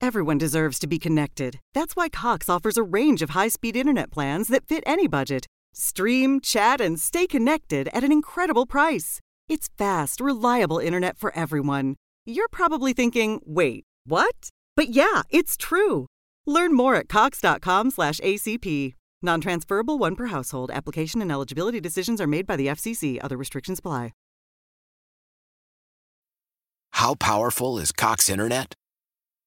Everyone deserves to be connected. That's why Cox offers a range of high speed internet plans that fit any budget. Stream, chat, and stay connected at an incredible price. It's fast, reliable internet for everyone. You're probably thinking, wait, what? But yeah, it's true. Learn more at cox.com/slash ACP. Non-transferable one per household. Application and eligibility decisions are made by the FCC. Other restrictions apply. How powerful is Cox Internet?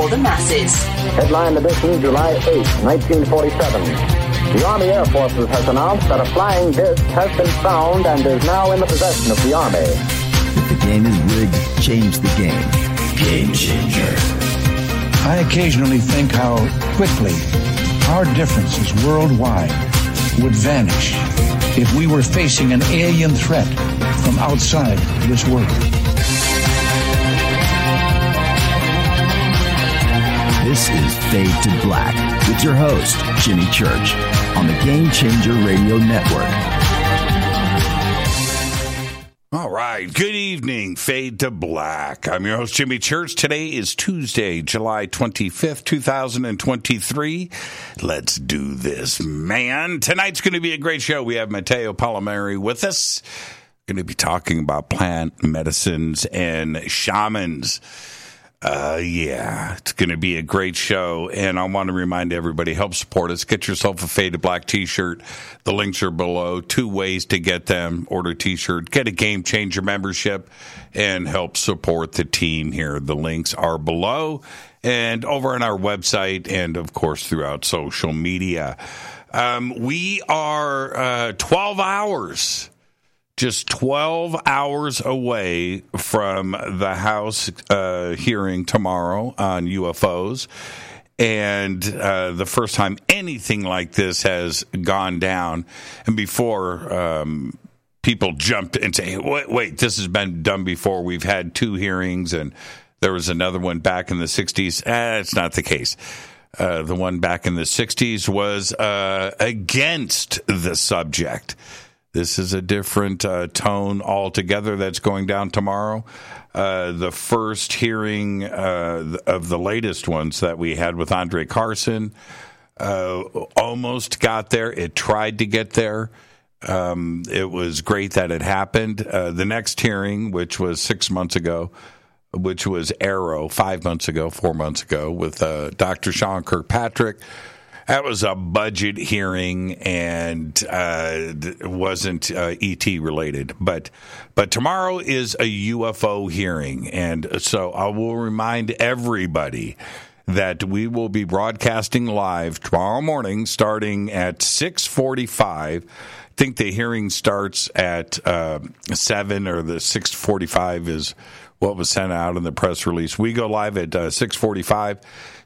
For the masses. Headline edition, July 8, 1947. The Army Air Forces has announced that a flying disc has been found and is now in the possession of the Army. If the game is rigged, change the game. Game changer. I occasionally think how quickly our differences worldwide would vanish if we were facing an alien threat from outside this world. This is Fade to Black with your host, Jimmy Church, on the Game Changer Radio Network. All right. Good evening. Fade to black. I'm your host, Jimmy Church. Today is Tuesday, July 25th, 2023. Let's do this, man. Tonight's going to be a great show. We have Mateo Pallamary with us. Going to be talking about plant medicines and shamans. Uh, yeah, it's going to be a great show. And I want to remind everybody, help support us. Get yourself a Fade to Black t-shirt. The links are below. Two ways to get them. Order t-shirt, get a game changer membership and help support the team here. The links are below and over on our website and of course throughout social media. Um, we are, uh, 12 hours just 12 hours away from the House uh, hearing tomorrow on UFOs. And uh, the first time anything like this has gone down. And before um, people jumped and say, wait, wait, this has been done before. We've had two hearings, and there was another one back in the 60s. Eh, it's not the case. Uh, the one back in the 60s was uh, against the subject. This is a different uh, tone altogether that's going down tomorrow. Uh, the first hearing uh, of the latest ones that we had with Andre Carson uh, almost got there. It tried to get there. Um, it was great that it happened. Uh, the next hearing, which was six months ago, which was AARO, five months ago, four months ago, with uh, Dr. Sean Kirkpatrick that was a budget hearing and uh, wasn't uh, ET related. But but tomorrow is a UFO hearing, and so I will remind everybody that we will be broadcasting live tomorrow morning, starting at six forty-five. I think the hearing starts at uh, seven, or the six forty-five is what was sent out in the press release. We go live at uh, six forty-five.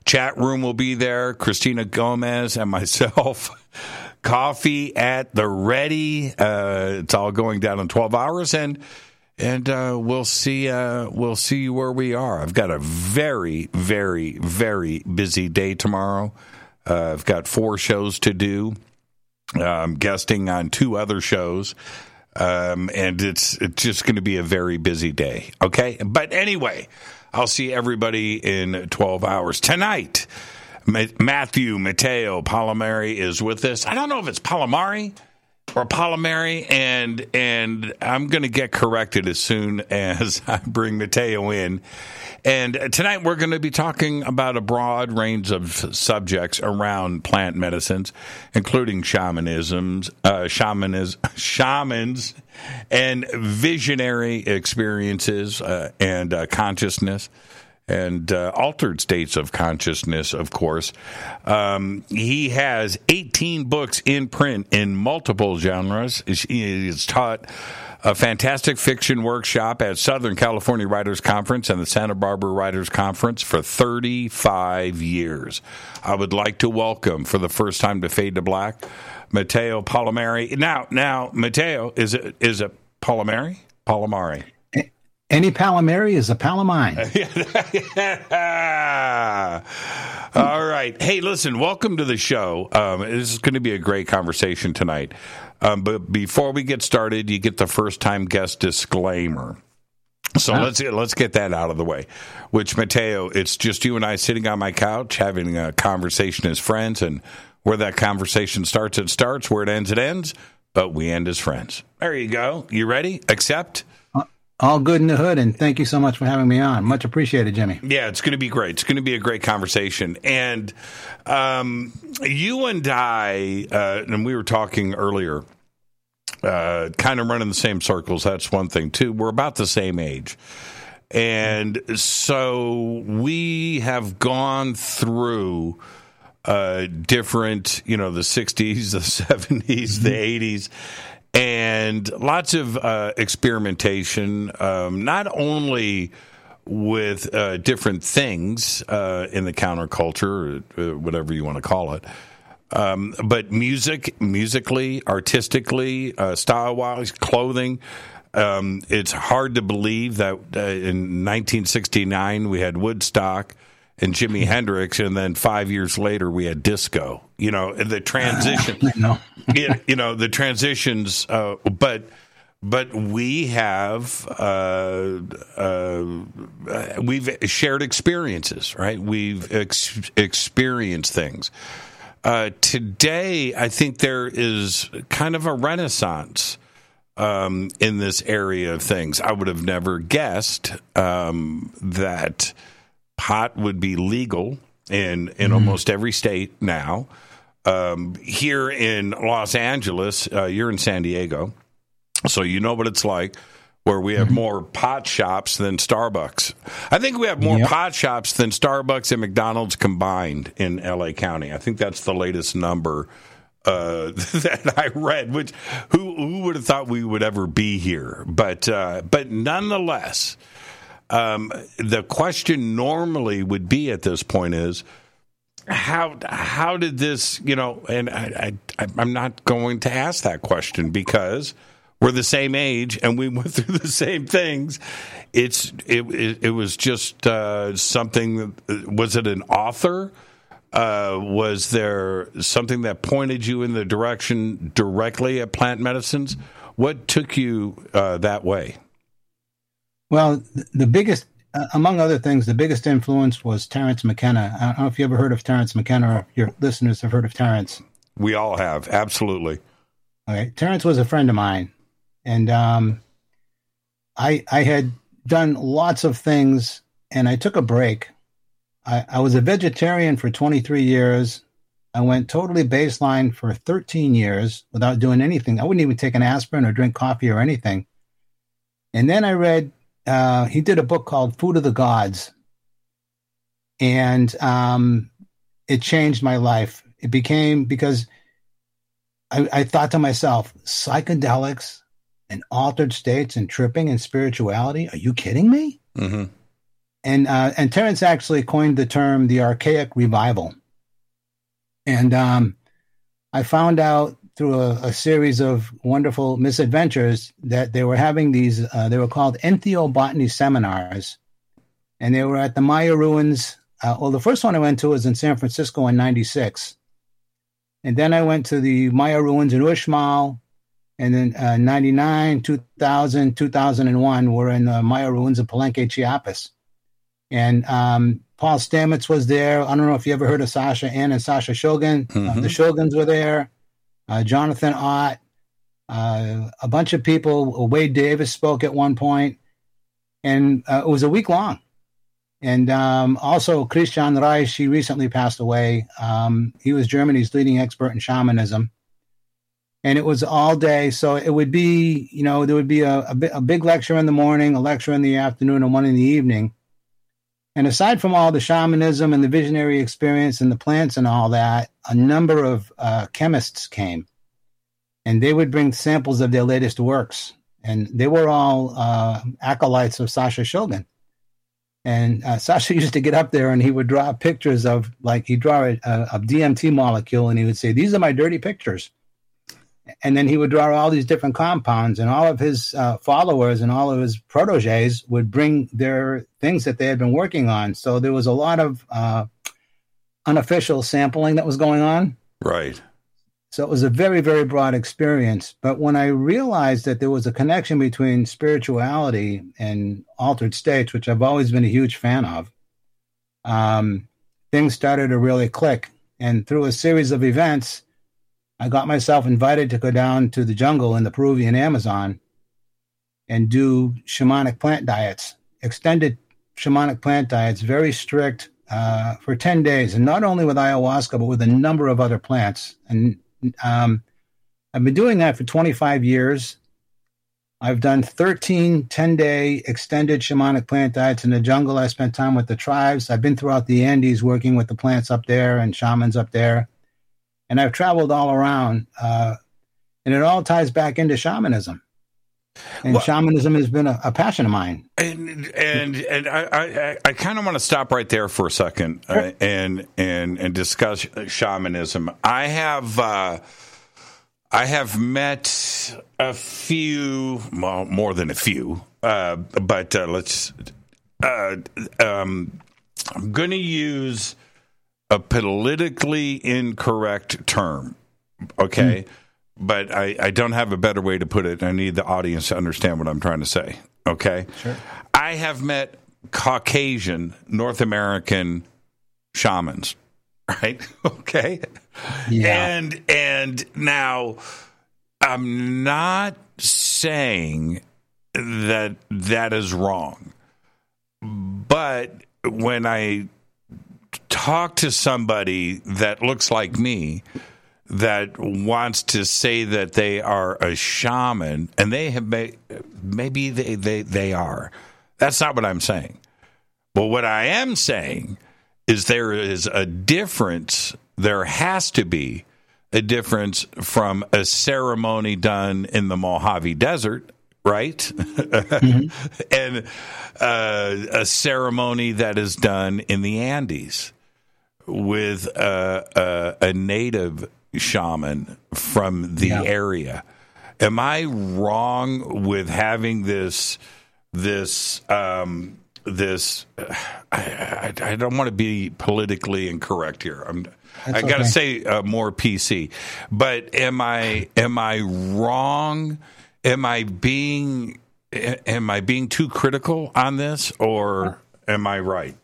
Chat room will be there. Christina Gomez and myself. Coffee at the ready. Uh, it's all going down in 12 hours and and uh, we'll see uh, we'll see where we are. I've got a very very very busy day tomorrow. Uh, I've got four shows to do. I'm guesting on two other shows. Um, and it's it's just going to be a very busy day. Okay, but anyway, I'll see everybody in 12 hours. Tonight, Matthew Mateo Pallamary is with us. I don't know if it's Palomari. or Palomari, and and I'm going to get corrected as soon as I bring Mateo in. And tonight we're going to be talking about a broad range of subjects around plant medicines, including shamanisms, uh, shamanism, shamans, and visionary experiences uh, and uh, consciousness and uh, altered states of consciousness, of course. Um, he has 18 books in print in multiple genres. He is taught a fantastic fiction workshop at Southern California Writers Conference and the Santa Barbara Writers Conference for 35 years. I would like to welcome for the first time to Fade to Black, Mateo Pallamary. Now, now, Matteo, is it is it Palomari? Palomari. Any Palomari is a Palomine. All right. Hey, listen, welcome to the show. Um, this is going to be a great conversation tonight. Um, but before we get started, you get the first time guest disclaimer. So let's let's get that out of the way. Which Mateo, it's just you and I sitting on my couch having a conversation as friends, and where that conversation starts, it starts. Where it ends, it ends. But we end as friends. There you go. You ready? Accept. All good in the hood, and thank you so much for having me on. Much appreciated, Jimmy. Yeah, it's going to be great. It's going to be a great conversation. And um, you and I, uh, and we were talking earlier, uh, kind of running the same circles. That's one thing, too. We're about the same age. And so we have gone through uh, different, you know, the 60s, the 70s, the 80s and lots of uh, experimentation, um, not only with uh, different things uh, in the counterculture, or uh, whatever you want to call it, um, but music, musically, artistically, uh, style wise, clothing. Um, it's hard to believe that uh, in 1969 we had Woodstock and Jimi Hendrix, and then five years later we had disco. You know, the transition. you, you know, the transitions, uh, but but we have uh, uh, we've shared experiences, right? We've ex- experienced things. Uh, today, I think there is kind of a renaissance um, in this area of things. I would have never guessed um, that pot would be legal in in mm. almost every state now. Um, here in Los Angeles, uh, you're in San Diego, so you know what it's like. Where we have mm-hmm. more pot shops than Starbucks. I think we have more yep. pot shops than Starbucks and McDonald's combined in LA County. I think that's the latest number uh, that I read. Which who who would have thought we would ever be here? But uh, but nonetheless, um, the question normally would be at this point is how how did this you know and I, I i'm not going to ask that question because we're the same age and we went through the same things. It's it it, it was just uh, something was it an author? Uh, was there something that pointed you in the direction directly at plant medicines? What took you uh, that way well, the biggest, uh, among other things, the biggest influence was Terence McKenna. I don't know if you ever heard of Terence McKenna or your listeners have heard of Terence. We all have, absolutely. Okay. Terence was a friend of mine. And um, I, I had done lots of things and I took a break. I, I was a vegetarian for 23 years. I went totally baseline for 13 years without doing anything. I wouldn't even take an aspirin or drink coffee or anything. And then I read uh, he did a book called Food of the Gods, and um, it changed my life. It became because I, I thought to myself, psychedelics and altered states and tripping and spirituality. Are you kidding me? Mm-hmm. And uh, and Terence actually coined the term the archaic revival. And um, I found out through a, a, series of wonderful misadventures that they were having these, uh, they were called entheobotany seminars. And they were at the Maya ruins. Uh, well, the first one I went to was in San Francisco in 96. And then I went to the Maya ruins in Uxmal. And then uh, 99, 2000, 2001 were in the Maya ruins of Palenque, Chiapas. And um, Paul Stamets was there. I don't know if you ever heard of Sasha Ann and Sasha Shulgin. Uh, mm-hmm. the Shulgins were there uh, Jonathan Ott, Uh, a bunch of people. Wade Davis spoke at one point, and uh, it was a week long. And um, also Christian Rätsch, he recently passed away. Um, he was Germany's leading expert in shamanism, and it was all day. So it would be, you know, there would be a, a, a big lecture in the morning, a lecture in the afternoon, and one in the evening. And aside from all the shamanism and the visionary experience and the plants and all that, a number of uh, chemists came and they would bring samples of their latest works. And they were all uh, acolytes of Sasha Shulgin. And uh, Sasha used to get up there and he would draw pictures of, like, he'd draw a, a DMT molecule and he would say, These are my dirty pictures and then he would draw all these different compounds and all of his uh, followers and all of his proteges would bring their things that they had been working on. So there was a lot of uh, unofficial sampling that was going on. Right. So it was a very very broad experience. But when i realized that there was a connection between spirituality and altered states which i've always been a huge fan of um, things started to really click. And through a series of events I got myself invited to go down to the jungle in the Peruvian Amazon and do shamanic plant diets, extended shamanic plant diets, very strict uh, for 10 days, and not only with ayahuasca, but with a number of other plants. And um, I've been doing that for 25 years. I've done 13 10 day extended shamanic plant diets in the jungle. I spent time with the tribes. I've been throughout the Andes working with the plants up there and shamans up there and I've traveled all around, uh, and it all ties back into shamanism. And well, shamanism has been a, a, passion of mine. And and and I I, I kind of want to stop right there for a second uh, and and and discuss shamanism. I have. Uh, I have met a few, well, more than a few, uh, but uh, let's. Uh, um, I'm going to use a politically incorrect term. Okay. Mm. But I, I don't have a better way to put it. I need the audience to understand what I'm trying to say. Okay. Sure. I have met Caucasian North American shamans, right? Okay. Yeah. And and now I'm not saying that that is wrong. But when I talk to somebody that looks like me that wants to say that they are a shaman and they have maybe they, they, they are. That's not what I'm saying. But what I am saying is there is a difference, there has to be a difference from a ceremony done in the Mojave Desert right? Mm-hmm. and uh, a ceremony that is done in the Andes with a, a, a native shaman from the yeah. area. Am I wrong with having this this um, this? I, I, I, don't want to be politically incorrect here. I'm. That's I got to okay. say uh, more PC, but am I am I wrong? Am I being am I being too critical on this, or am I right?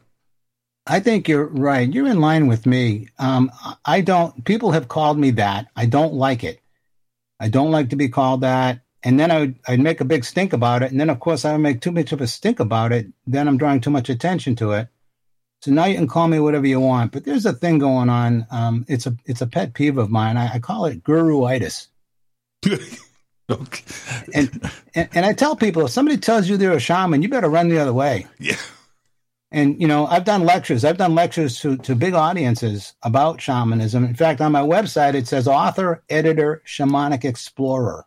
I think you're right. You're in line with me. Um, I don't. People have called me that. I don't like it. I don't like to be called that. And then I would, I'd make a big stink about it. And then, of course, I would make too much of a stink about it. Then I'm drawing too much attention to it. So now you can call me whatever you want. But there's a thing going on. Um, it's a it's a pet peeve of mine. I, I call it guruitis. okay. And, and and I tell people if somebody tells you they're a shaman, you better run the other way. Yeah. And you know, I've done lectures. I've done lectures to to big audiences about shamanism. In fact, on my website it says author, editor, shamanic explorer.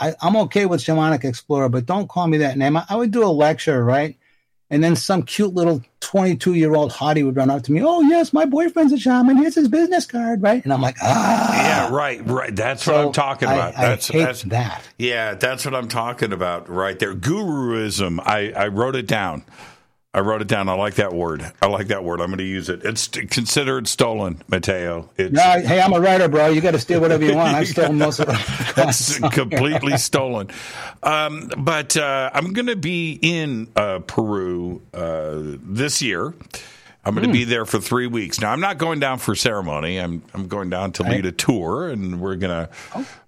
I, am okay with shamanic explorer, but don't call me that name. I, I would do a lecture, right? And then some cute little 22 year old hottie would run up to me. Oh, yes, my boyfriend's a shaman. Here's his business card, right? And I'm like, ah. Yeah, right, right. That's so what I'm talking about. I, that's, I hate that's, that. Yeah, that's what I'm talking about right there. Guruism. I, I wrote it down. I wrote it down. I like that word. I like that word. I'm going to use it. It's considered stolen, Mateo. It's, no, hey, I'm a writer, bro. You got to steal whatever you want. I stole most of it. That's completely stolen. Um, but uh, I'm going to be in uh, Peru uh, this year. I'm going to be there for three weeks. Now I'm not going down for ceremony. I'm I'm going down to lead a tour, and we're gonna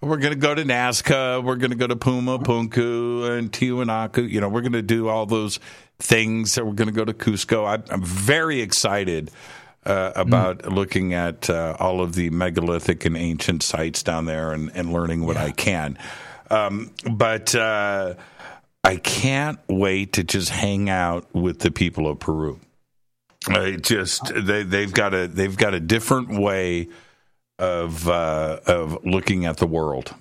we're gonna go to Nazca. We're gonna go to Puma Punku and Tiwanaku. You know, we're gonna do all those things. That we're gonna go to Cusco. I, I'm very excited. Uh, about looking at uh, all of the megalithic and ancient sites down there and, and learning what I can. Um, but uh, I can't wait to just hang out with the people of Peru. I just they they've got a they've got a different way of uh, of looking at the world.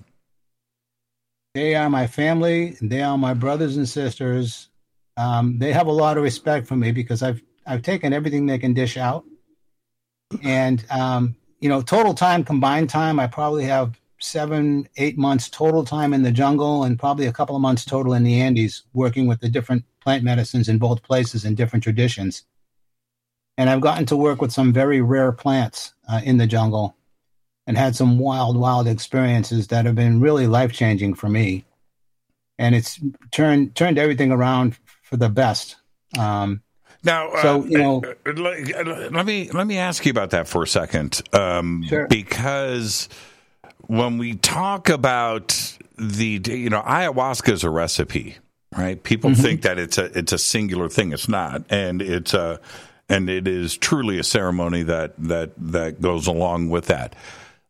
They are my family. They are my brothers and sisters. Um, they have a lot of respect for me because I've I've taken everything they can dish out, and um, you know, total time combined time, I probably have seven eight months total time in the jungle, and probably a couple of months total in the Andes, working with the different plant medicines in both places and different traditions and I've gotten to work with some very rare plants uh, in the jungle and had some wild, wild experiences that have been really life changing for me. And it's turned turned everything around for the best. Um, now, so uh, you know, uh, let me let me ask you about that for a second, um, sure. because when we talk about the you know ayahuasca is a recipe, right? People mm-hmm. think that it's a it's a singular thing. It's not, and it's a and it is truly a ceremony that that that goes along with that.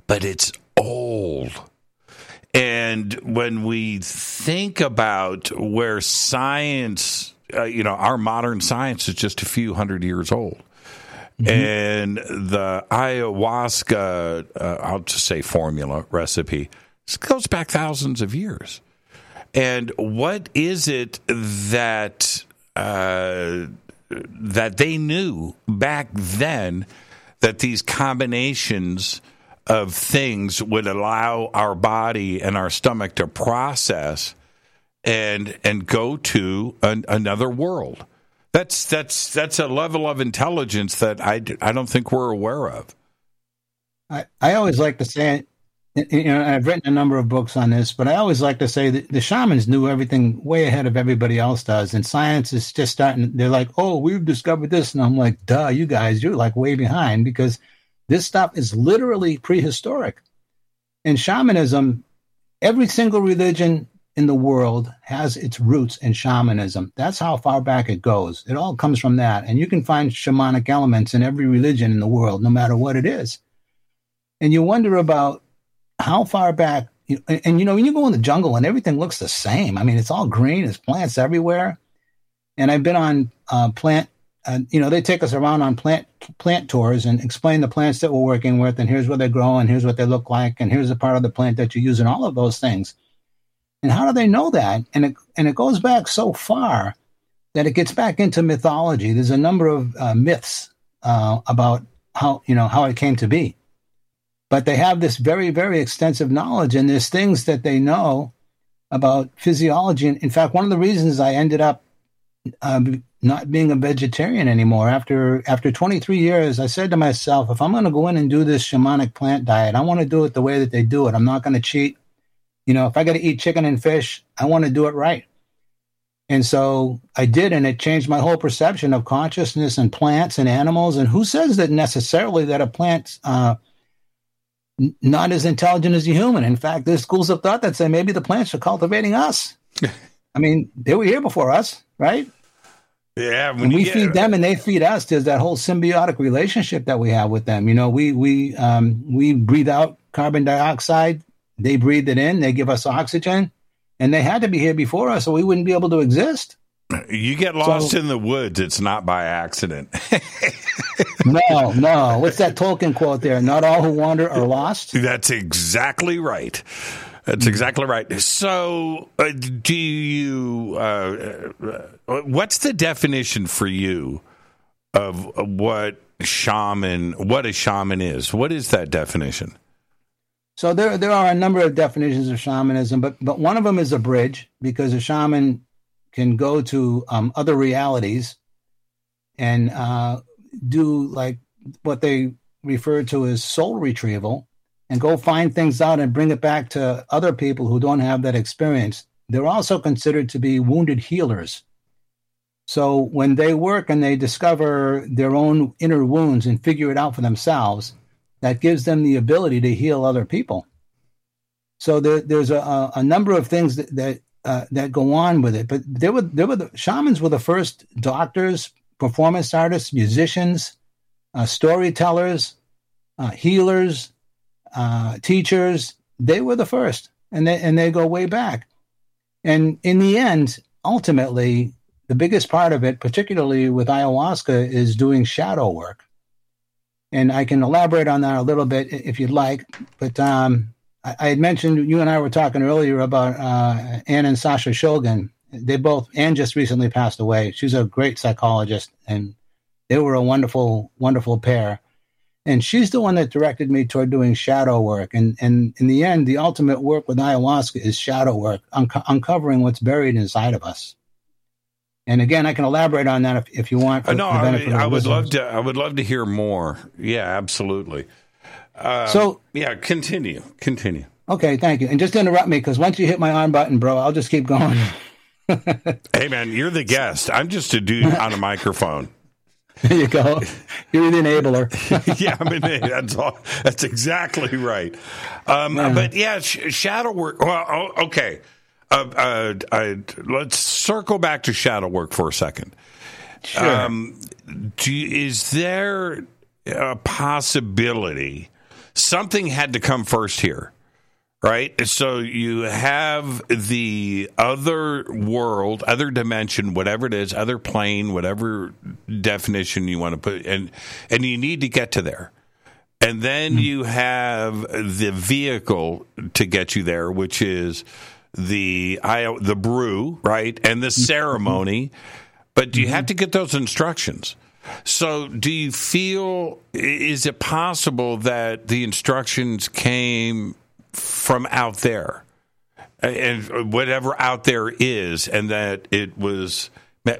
But it's old. And when we think about where science, uh, you know, our modern science is just a few hundred years old. Mm-hmm. And the ayahuasca, uh, I'll just say formula recipe, goes back thousands of years. And what is it that uh, that they knew back then that these combinations of things would allow our body and our stomach to process and and go to an, another world. That's that's that's a level of intelligence that I, I don't think we're aware of. I, I always like to say you know, I've written a number of books on this, but I always like to say that the shamans knew everything way ahead of everybody else does, and science is just starting. They're like, "Oh, we've discovered this," and I'm like, "Duh, you guys, you're like way behind because this stuff is literally prehistoric." In shamanism, every single religion in the world has its roots in shamanism. That's how far back it goes. It all comes from that, and you can find shamanic elements in every religion in the world, no matter what it is. And you wonder about how far back and, and, you know when you go in the jungle and everything looks the same i mean it's all green there's plants everywhere and i've been on uh, plant uh, you know they take us around on plant plant tours and explain the plants that we're working with and here's where they grow and here's what they look like and here's the part of the plant that you use and all of those things. And how do they know that? And it and it goes back so far that it gets back into mythology. There's a number of uh, myths uh, about how you know how it came to be. But they have this very, very extensive knowledge, and there's things that they know about physiology. And in fact, one of the reasons I ended up um, not being a vegetarian anymore after after 23 years, I said to myself, if I'm going to go in and do this shamanic plant diet, I want to do it the way that they do it. I'm not going to cheat. You know, if I got to eat chicken and fish, I want to do it right. And so I did, and it changed my whole perception of consciousness and plants and animals. And who says that necessarily that a plant uh, not as intelligent as a human. In fact, there's schools of thought that say maybe the plants are cultivating us. I mean, they were here before us, right? Yeah, when we feed them and they feed us. There's that whole symbiotic relationship that we have with them. You know, we we um, we breathe out carbon dioxide, they breathe it in, they give us oxygen, and they had to be here before us, or we wouldn't be able to exist. You get lost so, in the woods. It's not by accident. no, no. What's that Tolkien quote there? Not all who wander are lost. That's exactly right. That's exactly right. So, uh, do you? Uh, uh, what's the definition for you of what shaman? What a shaman is? What is that definition? So there, there are a number of definitions of shamanism, but but one of them is a bridge because a shaman can go to um, other realities and uh, do like what they refer to as soul retrieval and go find things out and bring it back to other people who don't have that experience. They're also considered to be wounded healers. So when they work and they discover their own inner wounds and figure it out for themselves, that gives them the ability to heal other people. So there, there's a, a, number of things that that, uh, that go on with it. But there were there were the shamans were the first doctors, performance artists, musicians, uh, storytellers, uh, healers, uh, teachers. They were the first, and they and they go way back. And in the end, ultimately, the biggest part of it, particularly with ayahuasca, is doing shadow work. And I can elaborate on that a little bit if you'd like. But um, I, I, had mentioned you and I were talking earlier about uh, Anne and Sasha Shulgin. They both Anne just recently passed away. She's a great psychologist, and they were a wonderful, wonderful pair. And she's the one that directed me toward doing shadow work. And and in the end, the ultimate work with ayahuasca is shadow work, uncovering what's buried inside of us. And again, I can elaborate on that if, if you want. For, no, I, I would love to. I would love to hear more. Yeah, absolutely. Uh, so yeah, continue, continue. Okay, thank you. And just interrupt me because once you hit my on button, bro, I'll just keep going. hey, man, you're the guest. I'm just a dude on a microphone. There you go. You're the enabler. yeah, I mean that's all, that's exactly right. Um, yeah. But yeah, sh- shadow work. Well, oh, okay. Uh, uh, let's circle back to shadow work for a second. Sure. Um, you, is there a possibility something had to come first here? Right? So you have the other world, other dimension, whatever it is, other plane, whatever definition you want to put, and and you need to get to there. And then mm-hmm. you have the vehicle to get you there, which is the I, the brew, right, and the ceremony, but you have to get those instructions. So, do you feel is it possible that the instructions came from out there, and whatever out there is, and that it was?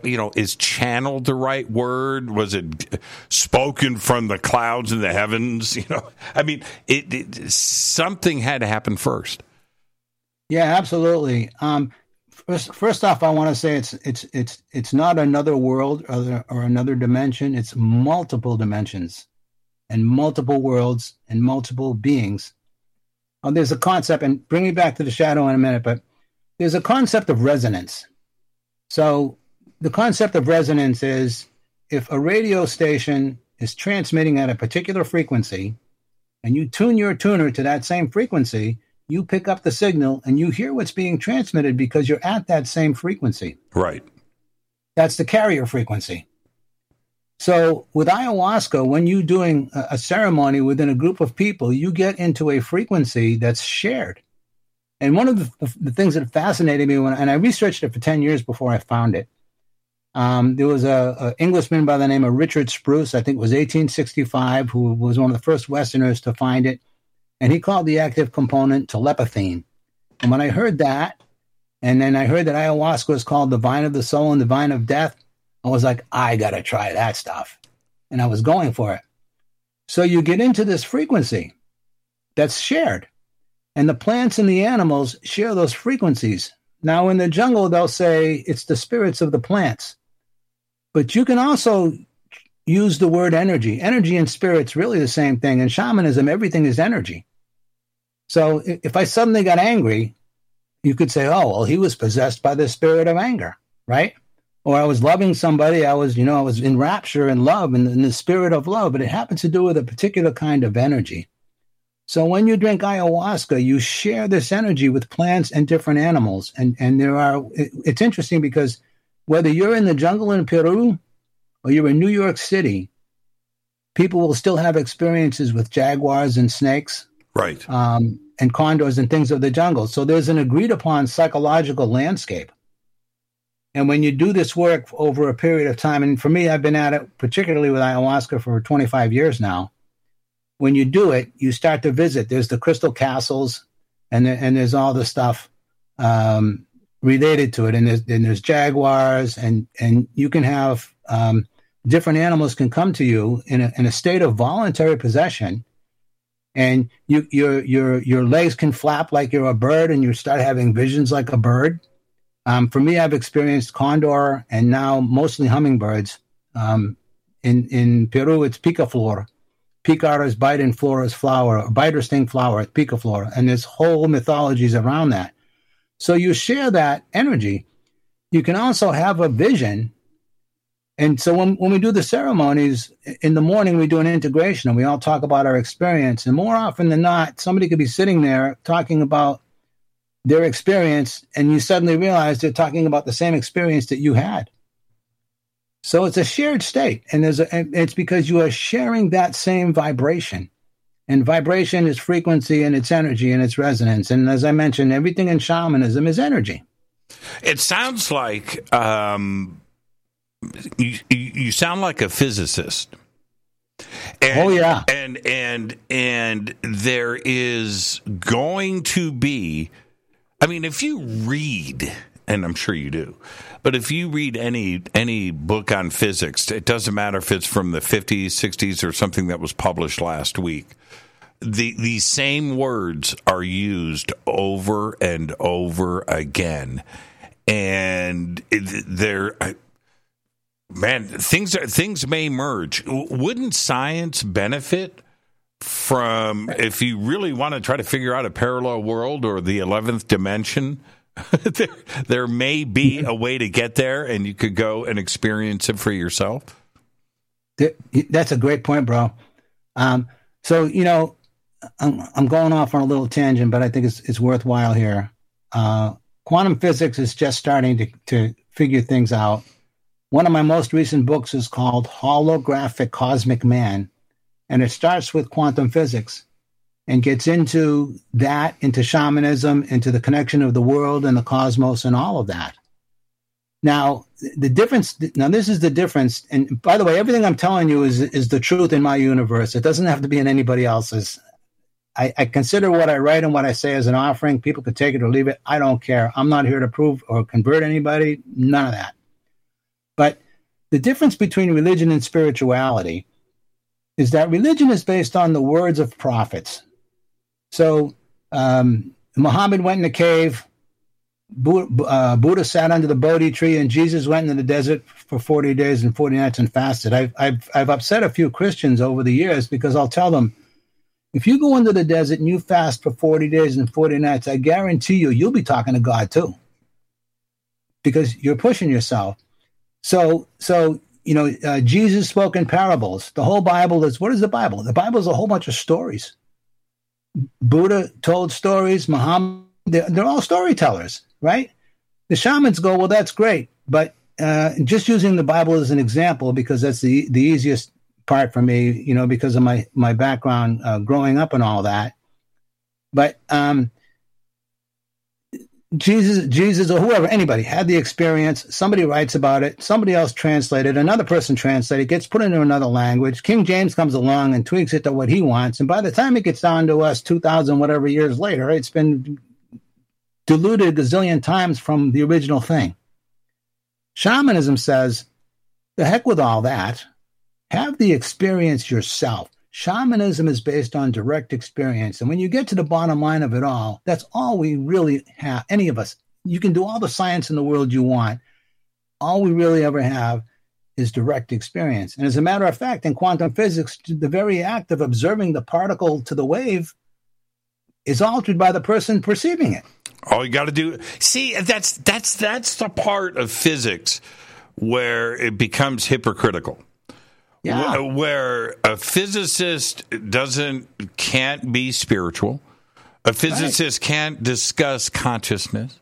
you know, is channeled the right word? Was it spoken from the clouds in the heavens? You know, I mean, it, it something had to happen first. Yeah, absolutely. Um, first, first off, I want to say it's it's it's it's not another world or, or another dimension. It's multiple dimensions, and multiple worlds and multiple beings. Oh, there's a concept, and bring me back to the shadow in a minute, but there's a concept of resonance. So the concept of resonance is if a radio station is transmitting at a particular frequency, and you tune your tuner to that same frequency, you pick up the signal and you hear what's being transmitted because you're at that same frequency. Right. That's the carrier frequency. So with ayahuasca, when you're doing a, ceremony within a group of people, you get into a frequency that's shared. And one of the, the things that fascinated me when, and I researched it for 10 years before I found it. Um, there was a, a, Englishman by the name of Richard Spruce, I think it was 1865, who was one of the first Westerners to find it and he called the active component telepathine. And when I heard that, and then I heard that ayahuasca was called the vine of the soul and the vine of death, I was like, I got to try that stuff. And I was going for it. So you get into this frequency that's shared. And the plants and the animals share those frequencies. Now, in the jungle, they'll say it's the spirits of the plants. But you can also use the word energy. Energy and spirit's really the same thing. In shamanism, everything is energy. So if I suddenly got angry, you could say, oh, well, he was possessed by the spirit of anger, right? Or I was loving somebody, I was, you know, I was in rapture and love and in the spirit of love, but it happens to do with a particular kind of energy. So when you drink ayahuasca, you share this energy with plants and different animals. And, and there are, it's interesting because whether you're in the jungle in Peru or you're in New York City, people will still have experiences with jaguars and snakes. Right. Um, and condors and things of the jungle. So there's an agreed upon psychological landscape. And when you do this work over a period of time, and for me, I've been at it particularly with ayahuasca for 25 years now. When you do it, you start to visit. There's the crystal castles, and and there's all the stuff um, related to it. And there's, and there's jaguars, and and you can have um, different animals can come to you in a, in a state of voluntary possession and you, your, your, your legs can flap like you're a bird and you start having visions like a bird. Um, for me, I've experienced condor and now mostly hummingbirds. Um, in in Peru, it's picaflor. Picar is bite and flora is flower, or bite or sting flower, it's picaflor. And there's whole mythologies around that. So you share that energy. You can also have a vision. And so when, when we do the ceremonies in the morning, we do an integration and we all talk about our experience. And more often than not, somebody could be sitting there talking about their experience, and you suddenly realize they're talking about the same experience that you had. So it's a shared state, and there's a, it's because you are sharing that same vibration. And vibration is frequency and it's energy and it's resonance. And as I mentioned, everything in shamanism is energy. It sounds like um, you, you sound like a physicist. And, oh yeah, and and and there is going to be. I mean, if you read, and I'm sure you do, but if you read any any book on physics, it doesn't matter if it's from the 50s, 60s, or something that was published last week. The these same words are used over and over again, and they're man things are, things may merge. Wouldn't science benefit? From if you really want to try to figure out a parallel world or the 11th dimension, there, there may be a way to get there, and you could go and experience it for yourself. That's a great point, bro. Um, so you know, I'm, I'm, going off on a little tangent, but I think it's it's worthwhile here. Uh, quantum physics is just starting to to figure things out. One of my most recent books is called Holographic Cosmic Man, and it starts with quantum physics and gets into that, into shamanism, into the connection of the world and the cosmos and all of that. Now, the difference, now this is the difference. And by the way, everything I'm telling you is, is the truth in my universe. It doesn't have to be in anybody else's. I, I consider what I write and what I say as an offering. People can take it or leave it. I don't care. I'm not here to prove or convert anybody. None of that. But the difference between religion and spirituality is that religion is based on the words of prophets. So um, Muhammad went in the cave. Buddha, uh, Buddha sat under the Bodhi tree, and Jesus went into the desert for 40 days and 40 nights and fasted. I've, I've, I've upset a few Christians over the years because I'll tell them, if you go into the desert and you fast for 40 days and 40 nights, I guarantee you, you'll be talking to God too. Because you're pushing yourself. So, so you know, uh, Jesus spoke in parables. The whole Bible is what is the Bible? The Bible is a whole bunch of stories. Buddha told stories, Muhammad, they're, they're, all storytellers, right? The shamans go, well, that's great. But uh, just using the Bible as an example, because that's the, the easiest part for me, you know, because of my, my background uh, growing up and all that. But um, Jesus, Jesus, or whoever, anybody had the experience. Somebody writes about it. Somebody else translated. Another person translated. Gets put into another language. King James comes along and tweaks it to what he wants. And by the time it gets down to us, two thousand whatever years later, it's been diluted a gazillion times from the original thing. Shamanism says, "The heck with all that. Have the experience yourself." Shamanism is based on direct experience. And when you get to the bottom line of it all, that's all we really have. Any of us, you can do all the science in the world you want. All we really ever have is direct experience. And as a matter of fact, in quantum physics, the very act of observing the particle to the wave is altered by the person perceiving it. All you got to do, see, that's that's that's the part of physics where it becomes hypocritical yeah. where a physicist doesn't can't be spiritual. A physicist right. can't discuss consciousness.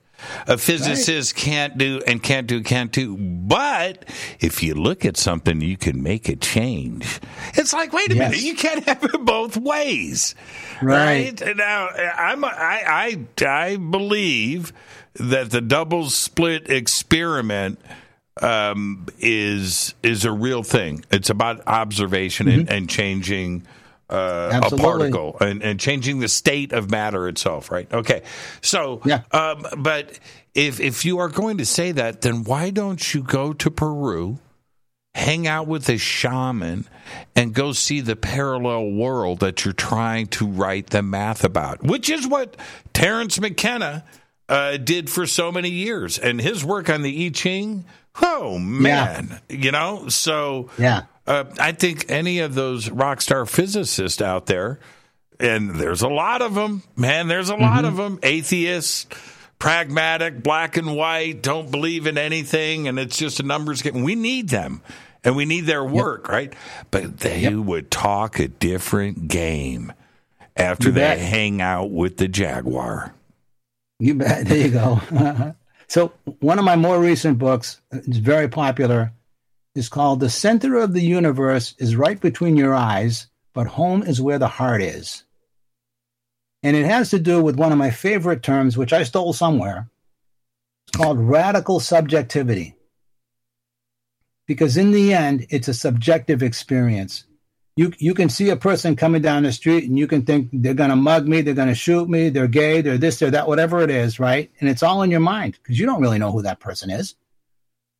A physicist right. can't do and can't do, can't do. But if you look at something, you can make a change. It's like, wait a yes. minute, you can't have it both ways. Right. right? Now, I'm, I, I, I believe that the double slit experiment um, is is a real thing. It's about observation mm-hmm. and, and, changing uh, a particle and, and, changing the state of matter itself. Right? Okay. So, yeah. Um, but if if you are going to say that, then why don't you go to Peru? Hang out with a shaman and go see the parallel world that you're trying to write the math about, which is what Terence McKenna uh, did for so many years, and his work on the I Ching. Oh man, yeah. you know. So yeah, uh, I think any of those rock star physicists out there, and there's a lot of them, man. There's a mm-hmm. lot of them, atheists, pragmatic, black and white, don't believe in anything, and it's just a numbers game. We need them, and we need their work, yep. right? But they yep. would talk a different game after they hang out with the Jaguar. You bet. There you go. so one of my more recent books uh, is very popular is called The Center of the Universe is Right Between Your Eyes, but Home is Where the Heart Is. And it has to do with one of my favorite terms, which I stole somewhere. It's called radical subjectivity. Because in the end, it's a subjective experience. You, you can see a person coming down the street and you can think they're going to mug me, they're going to shoot me, they're gay, they're this, they're that, whatever it is, right? And it's all in your mind because you don't really know who that person is.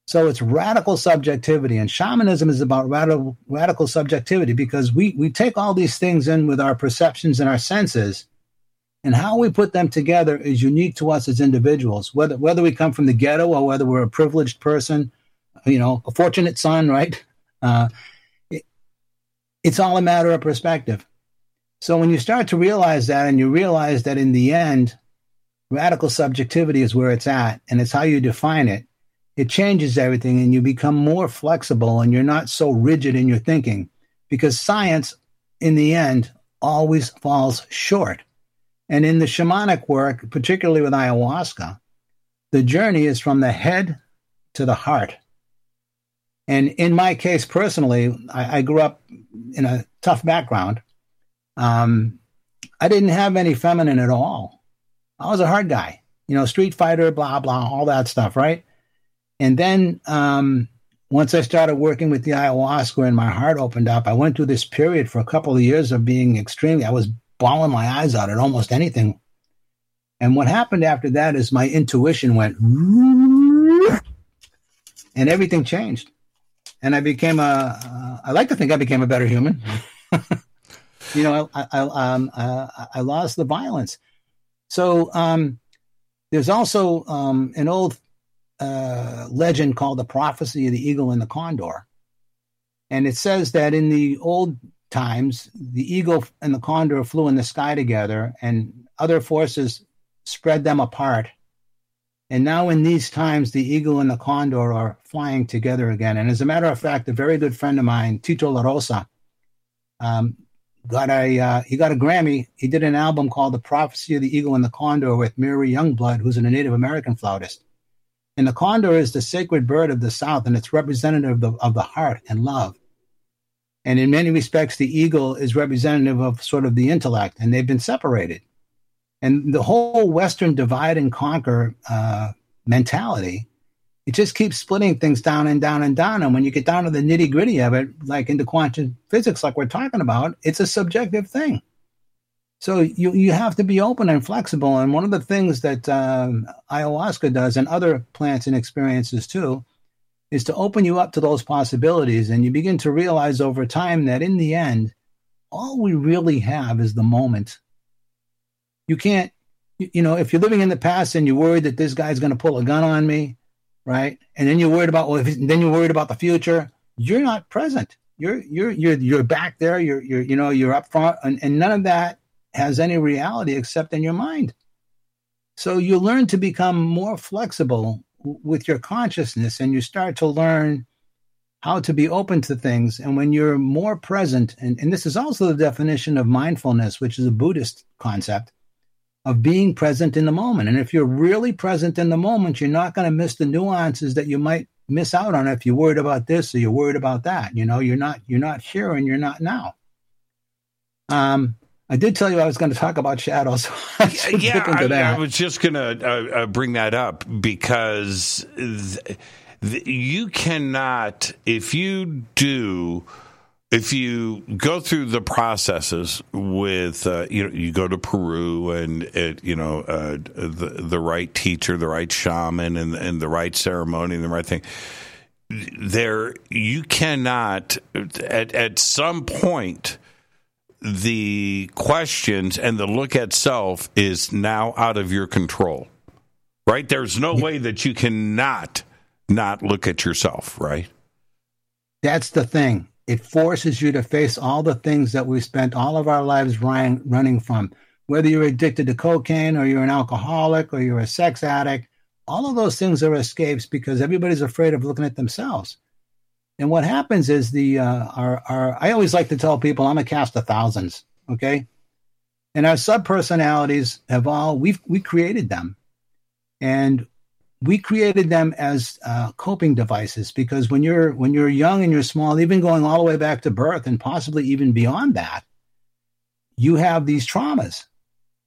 So it's radical subjectivity, and shamanism is about radical radical subjectivity because we we take all these things in with our perceptions and our senses, and how we put them together is unique to us as individuals. Whether whether we come from the ghetto or whether we're a privileged person, you know, a fortunate son, right? Uh, it's all a matter of perspective. So when you start to realize that, and you realize that in the end, radical subjectivity is where it's at, and it's how you define it it changes everything and you become more flexible and you're not so rigid in your thinking because science in the end always falls short and in the shamanic work particularly with ayahuasca the journey is from the head to the heart and in my case personally i, I grew up in a tough background um, i didn't have any feminine at all i was a hard guy you know street fighter blah blah all that stuff right and then um, once I started working with the ayahuasca and my heart opened up, I went through this period for a couple of years of being extremely, I was bawling my eyes out at almost anything. And what happened after that is my intuition went, and everything changed. And I became a, uh, I like to think I became a better human. you know, I, I, um, uh, I lost the violence. So um, there's also um, an old uh, legend called the prophecy of the eagle and the condor. And it says that in the old times, the eagle and the condor flew in the sky together, and other forces spread them apart. And now, in these times, the eagle and the condor are flying together again. And as a matter of fact, a very good friend of mine, Tito La Rosa, um, got a uh, he got a Grammy. He did an album called "The Prophecy of the Eagle and the Condor" with Mary Youngblood, who's a Native American flautist. And the condor is the sacred bird of the South, and it's representative of the, of the heart and love. And in many respects, the eagle is representative of sort of the intellect, and they've been separated. And the whole Western divide and conquer uh, mentality, it just keeps splitting things down and down and down. And when you get down to the nitty gritty of it, like into quantum physics, like we're talking about, it's a subjective thing. So you you have to be open and flexible. And one of the things that um, ayahuasca does, and other plants and experiences too, is to open you up to those possibilities. And you begin to realize over time that in the end, all we really have is the moment. You can't, you know, if you're living in the past and you're worried that this guy's going to pull a gun on me, right? And then you're worried about, well, then you're worried about the future. You're not present. You're you're you're you're back there. You're you're you know you're up front, and, and none of that has any reality except in your mind. So you learn to become more flexible with your consciousness and you start to learn how to be open to things. And when you're more present, and, and this is also the definition of mindfulness, which is a Buddhist concept of being present in the moment. And if you're really present in the moment, you're not going to miss the nuances that you might miss out on if you're worried about this or you're worried about that. You know, you're not you're not here and you're not now. Um, I did tell you I was going to talk about shadows. yeah, I, I, was just going to uh, uh, bring that up because th- th- you cannot, if you do, if you go through the processes with, uh, you know, you go to Peru and it, you know, uh, the the right teacher, the right shaman, and and the right ceremony, and the right thing. There, you cannot at at some point the questions and the look at self is now out of your control. right? There's no way that you cannot not look at yourself, right? That's the thing. It forces you to face all the things that we spent all of our lives running, running from. Whether you're addicted to cocaine or you're an alcoholic or you're a sex addict, all of those things are escapes because everybody's afraid of looking at themselves. And what happens is the uh, our our I always like to tell people I'm a cast of thousands, okay? And our sub personalities have all we've we created them, and we created them as uh, coping devices because when you're when you're young and you're small, even going all the way back to birth and possibly even beyond that, you have these traumas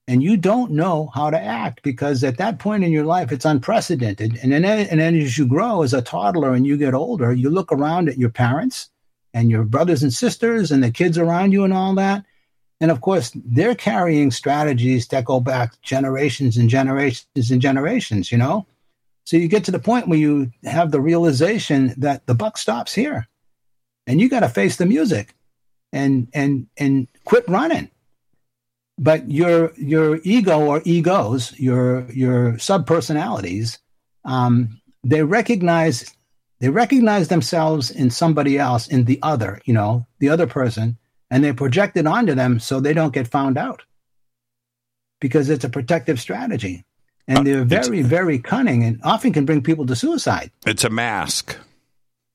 and you don't know how to act because at that point in your life it's unprecedented. And then and then as you grow as a toddler and you get older you look around at your parents and your brothers and sisters and the kids around you and all that. And of course they're carrying strategies that go back generations and generations and generations you know so you get to the point where you have the realization that the buck stops here and you got to face the music and and and quit running but your your ego or egos, your your sub personalities, um, they recognize they recognize themselves in somebody else, in the other, you know, the other person, and they project it onto them so they don't get found out. Because it's a protective strategy. And uh, they're very, very cunning and often can bring people to suicide. It's a mask.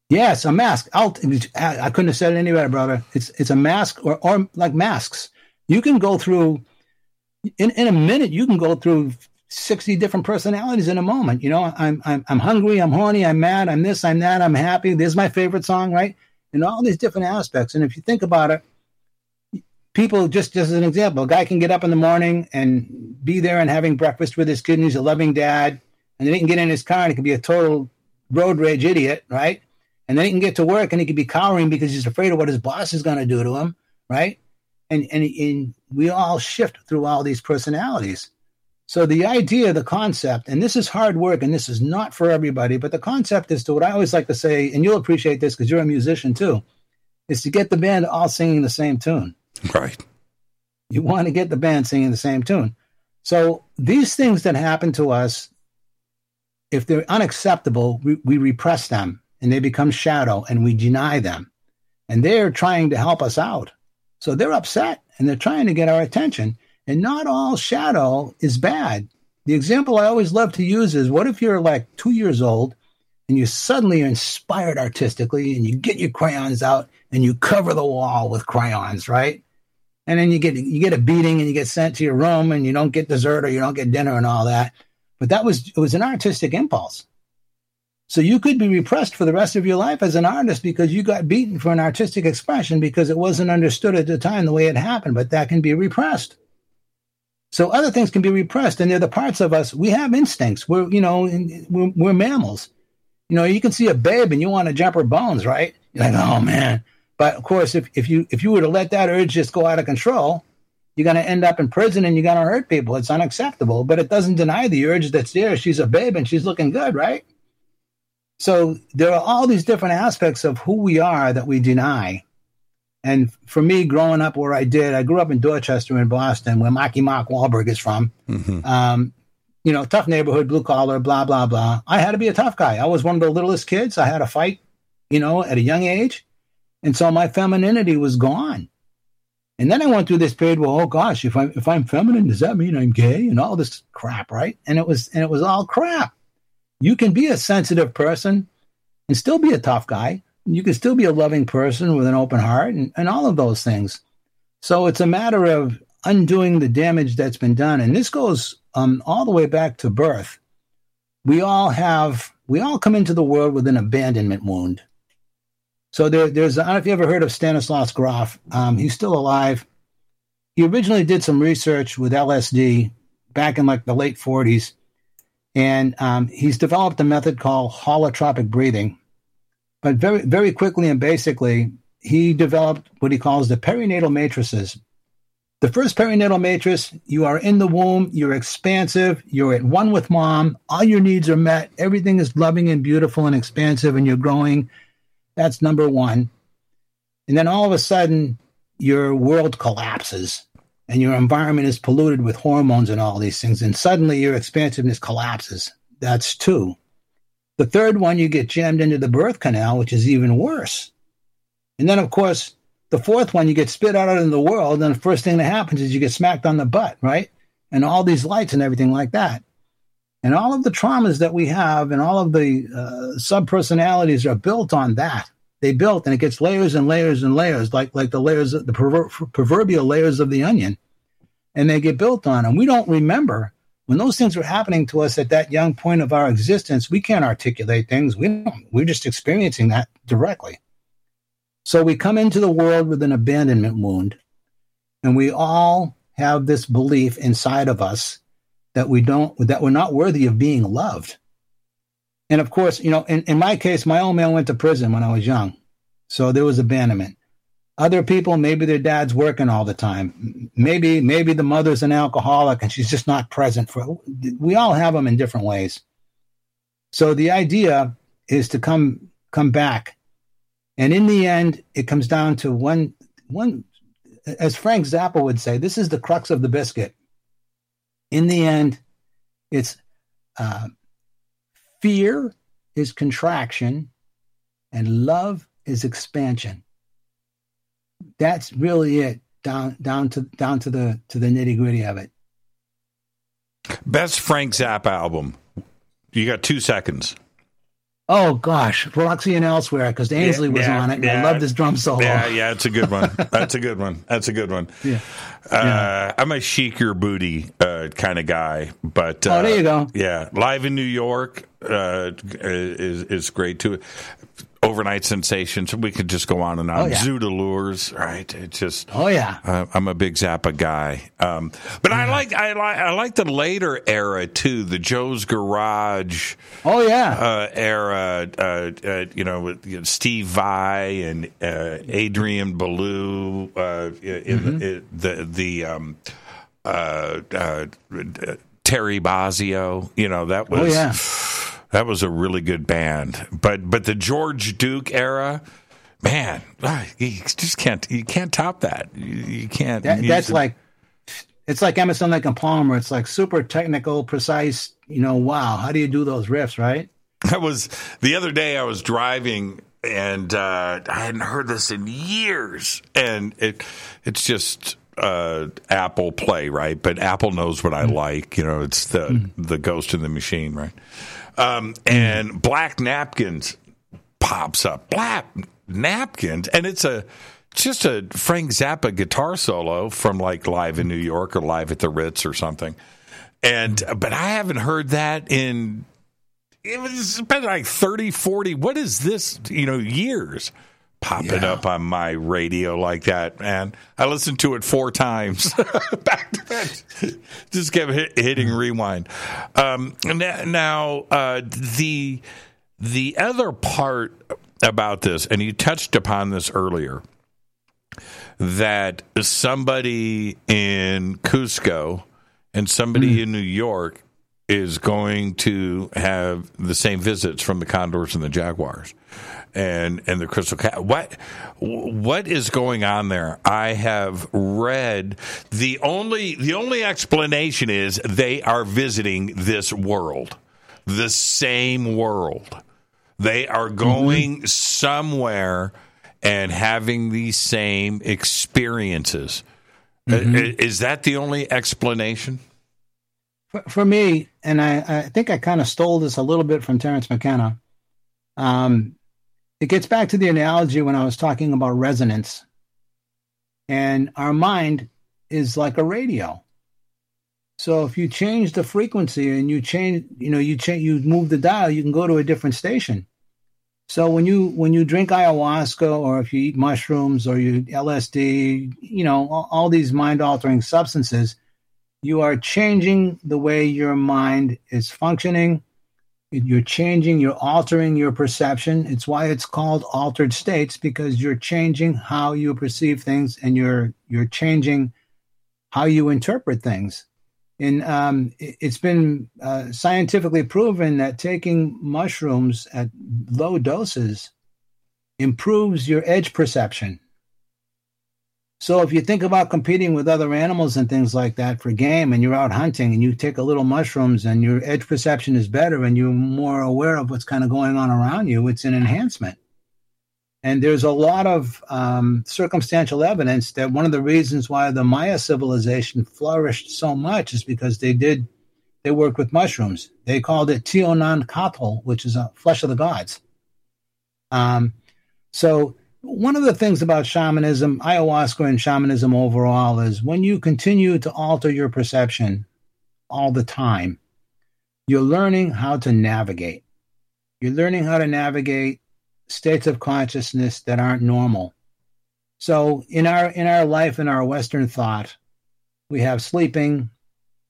Yes, a mask. I'll, I couldn't have said it any better, brother. It's it's a mask or, or like masks. You can go through in, in a minute, you can go through 60 different personalities in a moment. You know, I'm, I'm, I'm hungry, I'm horny, I'm mad, I'm this, I'm that, I'm happy. This is my favorite song, right? And all these different aspects. And if you think about it, people just, just as an example, a guy can get up in the morning and be there and having breakfast with his kid and he's a loving dad. And then he can get in his car and he can be a total road rage idiot, right? And then he can get to work and he can be cowering because he's afraid of what his boss is going to do to him, right? and, and, and we all shift through all these personalities. So the idea, the concept, and this is hard work and this is not for everybody, but the concept is to what I always like to say, and you'll appreciate this because you're a musician too, is to get the band all singing the same tune. Right. You want to get the band singing the same tune. So these things that happen to us, if they're unacceptable, we, we repress them and they become shadow and we deny them. And they're trying to help us out. So they're upset and they're trying to get our attention. And not all shadow is bad. The example I always love to use is what if you're like two years old and you suddenly are inspired artistically and you get your crayons out and you cover the wall with crayons, right? And then you get you get a beating and you get sent to your room and you don't get dessert or you don't get dinner and all that. But that was it was an artistic impulse. So you could be repressed for the rest of your life as an artist because you got beaten for an artistic expression because it wasn't understood at the time the way it happened, but that can be repressed. So other things can be repressed, and they're the parts of us. We have instincts. We're, you know, we're, we're mammals. You know, you can see a babe and you want to jump her bones, right? You're like, oh man. But of course, if, if you if you were to let that urge just go out of control, you're going to end up in prison and you're going to hurt people. It's unacceptable. But it doesn't deny the urge that's there. She's a babe and she's looking good, right? So there are all these different aspects of who we are that we deny. And for me, growing up where I did, I grew up in Dorchester in Boston, where Marky Mark Wahlberg is from. Mm-hmm. Um, you know, tough neighborhood, blue collar, blah, blah, blah. I had to be a tough guy. I was one of the littlest kids. I had to fight, you know, at a young age. And so my femininity was gone. And then I went through this period where, oh gosh, if I'm if I'm feminine, does that mean I'm gay? And all this crap, right? And it was and it was all crap. You can be a sensitive person and still be a tough guy. You can still be a loving person with an open heart and, and all of those things. So it's a matter of undoing the damage that's been done. And this goes um, all the way back to birth. We all have, we all come into the world with an abandonment wound. So there, there's, I don't know if you ever heard of Stanislav Grof. Um, he's still alive. He originally did some research with LSD back in like the late 40s. And um, he's developed a method called holotropic breathing. But very, very quickly and basically, he developed what he calls the perinatal matrices. The first perinatal matrix, you are in the womb, you're expansive, you're at one with mom, all your needs are met, everything is loving and beautiful and expansive, and you're growing. That's number one. And then all of a sudden, your world collapses and your environment is polluted with hormones and all these things, and suddenly your expansiveness collapses. That's two. The third one, you get jammed into the birth canal, which is even worse. And then, of course, the fourth one, you get spit out into the world, and the first thing that happens is you get smacked on the butt, right? And all these lights and everything like that. And all of the traumas that we have and all of the uh, sub personalities are built on that. They built, and it gets layers and layers and layers, like like the layers, the proverbial layers of the onion, and they get built on. And we don't remember when those things were happening to us at that young point of our existence, we can't articulate things. We don't, we're just experiencing that directly. So we come into the world with an abandonment wound, and we all have this belief inside of us that we don't that we're not worthy of being loved. And of course, you know, in, in my case, my old man went to prison when I was young. So there was abandonment. Other people, maybe their dad's working all the time. Maybe, maybe the mother's an alcoholic and she's just not present for. We all have them in different ways. So the idea is to come come back, and in the end, it comes down to one one. As Frank Zappa would say, this is the crux of the biscuit. In the end, it's uh, fear is contraction, and love is expansion that's really it down down to down to the to the nitty gritty of it. Best Frank Zappa album. You got two seconds. Oh gosh, Roxy and Elsewhere because Ainsley yeah, was yeah, on it. And yeah. I love this drum solo. Yeah, yeah, it's a good one. That's a good one. That's a good one. Yeah, uh, I'm a Sheik Yerbouti uh, kind of guy, but uh, oh, there you go. Yeah, live in New York uh, is is great too overnight sensations. We could just go on and on. Oh, yeah. Zoot Allures, right? It's just. Oh yeah. Uh, I'm a big Zappa guy, um, but yeah. I like I like I like the later era too. The Joe's Garage. Oh yeah. Uh, era. Uh, uh you know, with you know, Steve Vai and uh, Adrian. Uh, in mm-hmm. the the, the um, Terry Bozzio. You know that was. Oh yeah that was a really good band. But but the George Duke era, man, ah, you just can't you can't top that. You, can't. That, that's it. like it's like Emerson, Lake and Palmer. It's like super technical, precise. You know, wow, how do you do those riffs, right? I was the other day. I was driving and uh, I hadn't heard this in years, and it it's just uh, Apple Play, right? But Apple knows what I mm. like. You know, it's the mm. the ghost in the machine, right? Um, and Black Napkins pops up. Black Napkins. And it's a just a Frank Zappa guitar solo from like live in New York or live at the Ritz or something. And but I haven't heard that in it was been like 30, 40, what is this, you know, years popping yeah. up on my radio like that, man. I listened to it four times back to back. Just kept hit, hitting rewind. Um, now, uh, the the other part about this, and you touched upon this earlier, that somebody in Cusco and somebody mm. in New York is going to have the same visits from the Condors and the Jaguars and and the crystal cat. What what is going on there? I have read the only the only explanation is they are visiting this world, the same world. They are mm-hmm. going mm-hmm. somewhere and having these same experiences. Mm-hmm. Is that the only explanation? For, for me, and I, I think I kind of stole this a little bit from Terence McKenna. Um, it gets back to the analogy when I was talking about resonance. And our mind is like a radio. So if you change the frequency and you change, you know, you change, you move the dial, you can go to a different station. So when you when you drink ayahuasca or if you eat mushrooms or you LSD, you know, all, all these mind altering substances, you are changing the way your mind is functioning you're changing, you're altering your perception. It's why it's called altered states because you're changing how you perceive things and you're you're changing how you interpret things. And um, it's been uh, scientifically proven that taking mushrooms at low doses improves your edge perception. So if you think about competing with other animals and things like that for game and you're out hunting and you take a little mushrooms and your edge perception is better and you're more aware of what's kind of going on around you, it's an enhancement. And there's a lot of um, circumstantial evidence that one of the reasons why the Maya civilization flourished so much is because they did, they worked with mushrooms. They called it Teonanacatl, which is a flesh of the gods. Um, so one of the things about shamanism, ayahuasca and shamanism overall, is when you continue to alter your perception all the time, you're learning how to navigate. You're learning how to navigate states of consciousness that aren't normal. So in our in our life, in our Western thought, we have sleeping,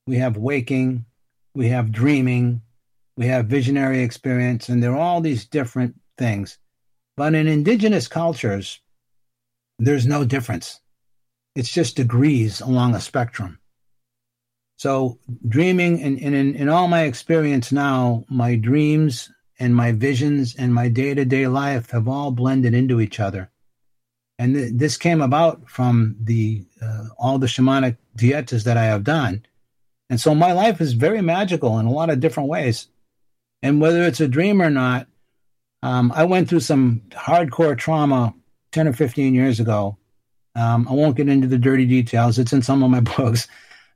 we have waking, we have dreaming, we have visionary experience, and there are all these different things. But in indigenous cultures, there's no difference. It's just degrees along a spectrum. So, dreaming, and, and in, in all my experience now, my dreams and my visions and my day to day life have all blended into each other. And th- this came about from the uh, all the shamanic dietas that I have done. And so my life is very magical in a lot of different ways. And whether it's a dream or not, um, I went through some hardcore trauma 10 or 15 years ago. Um, I won't get into the dirty details. It's in some of my books,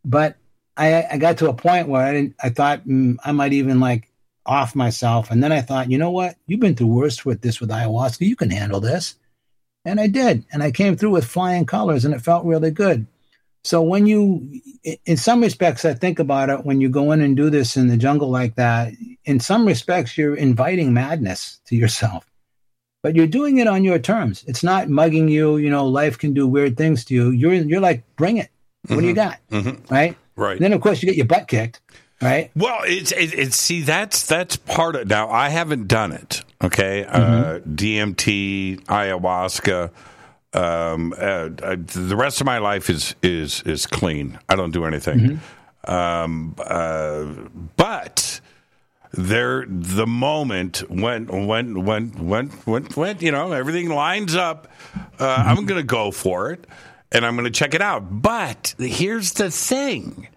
but I, I got to a point where I I thought mm, I might even like off myself. And then I thought, you know what? You've been through worse with this with ayahuasca. You can handle this. And I did. And I came through with flying colors and it felt really good. So when you, in some respects, I think about it when you go in and do this in the jungle like that. In some respects, you're inviting madness to yourself, but you're doing it on your terms. It's not mugging you. You know, life can do weird things to you. You're you're like, bring it. What mm-hmm. do you mm-hmm. got? Mm-hmm. Right. Right. And then of course you get your butt kicked. Right. Well, it's it, it's see that's that's part of now. I haven't done it. Okay. Mm-hmm. Uh, DMT, ayahuasca um, uh, uh, the rest of my life is is is clean. I don't do anything. Mm-hmm. Um, uh, but there, the moment when when when when when when you know everything lines up, uh, mm-hmm. I'm going to go for it and I'm going to check it out. But here's the thing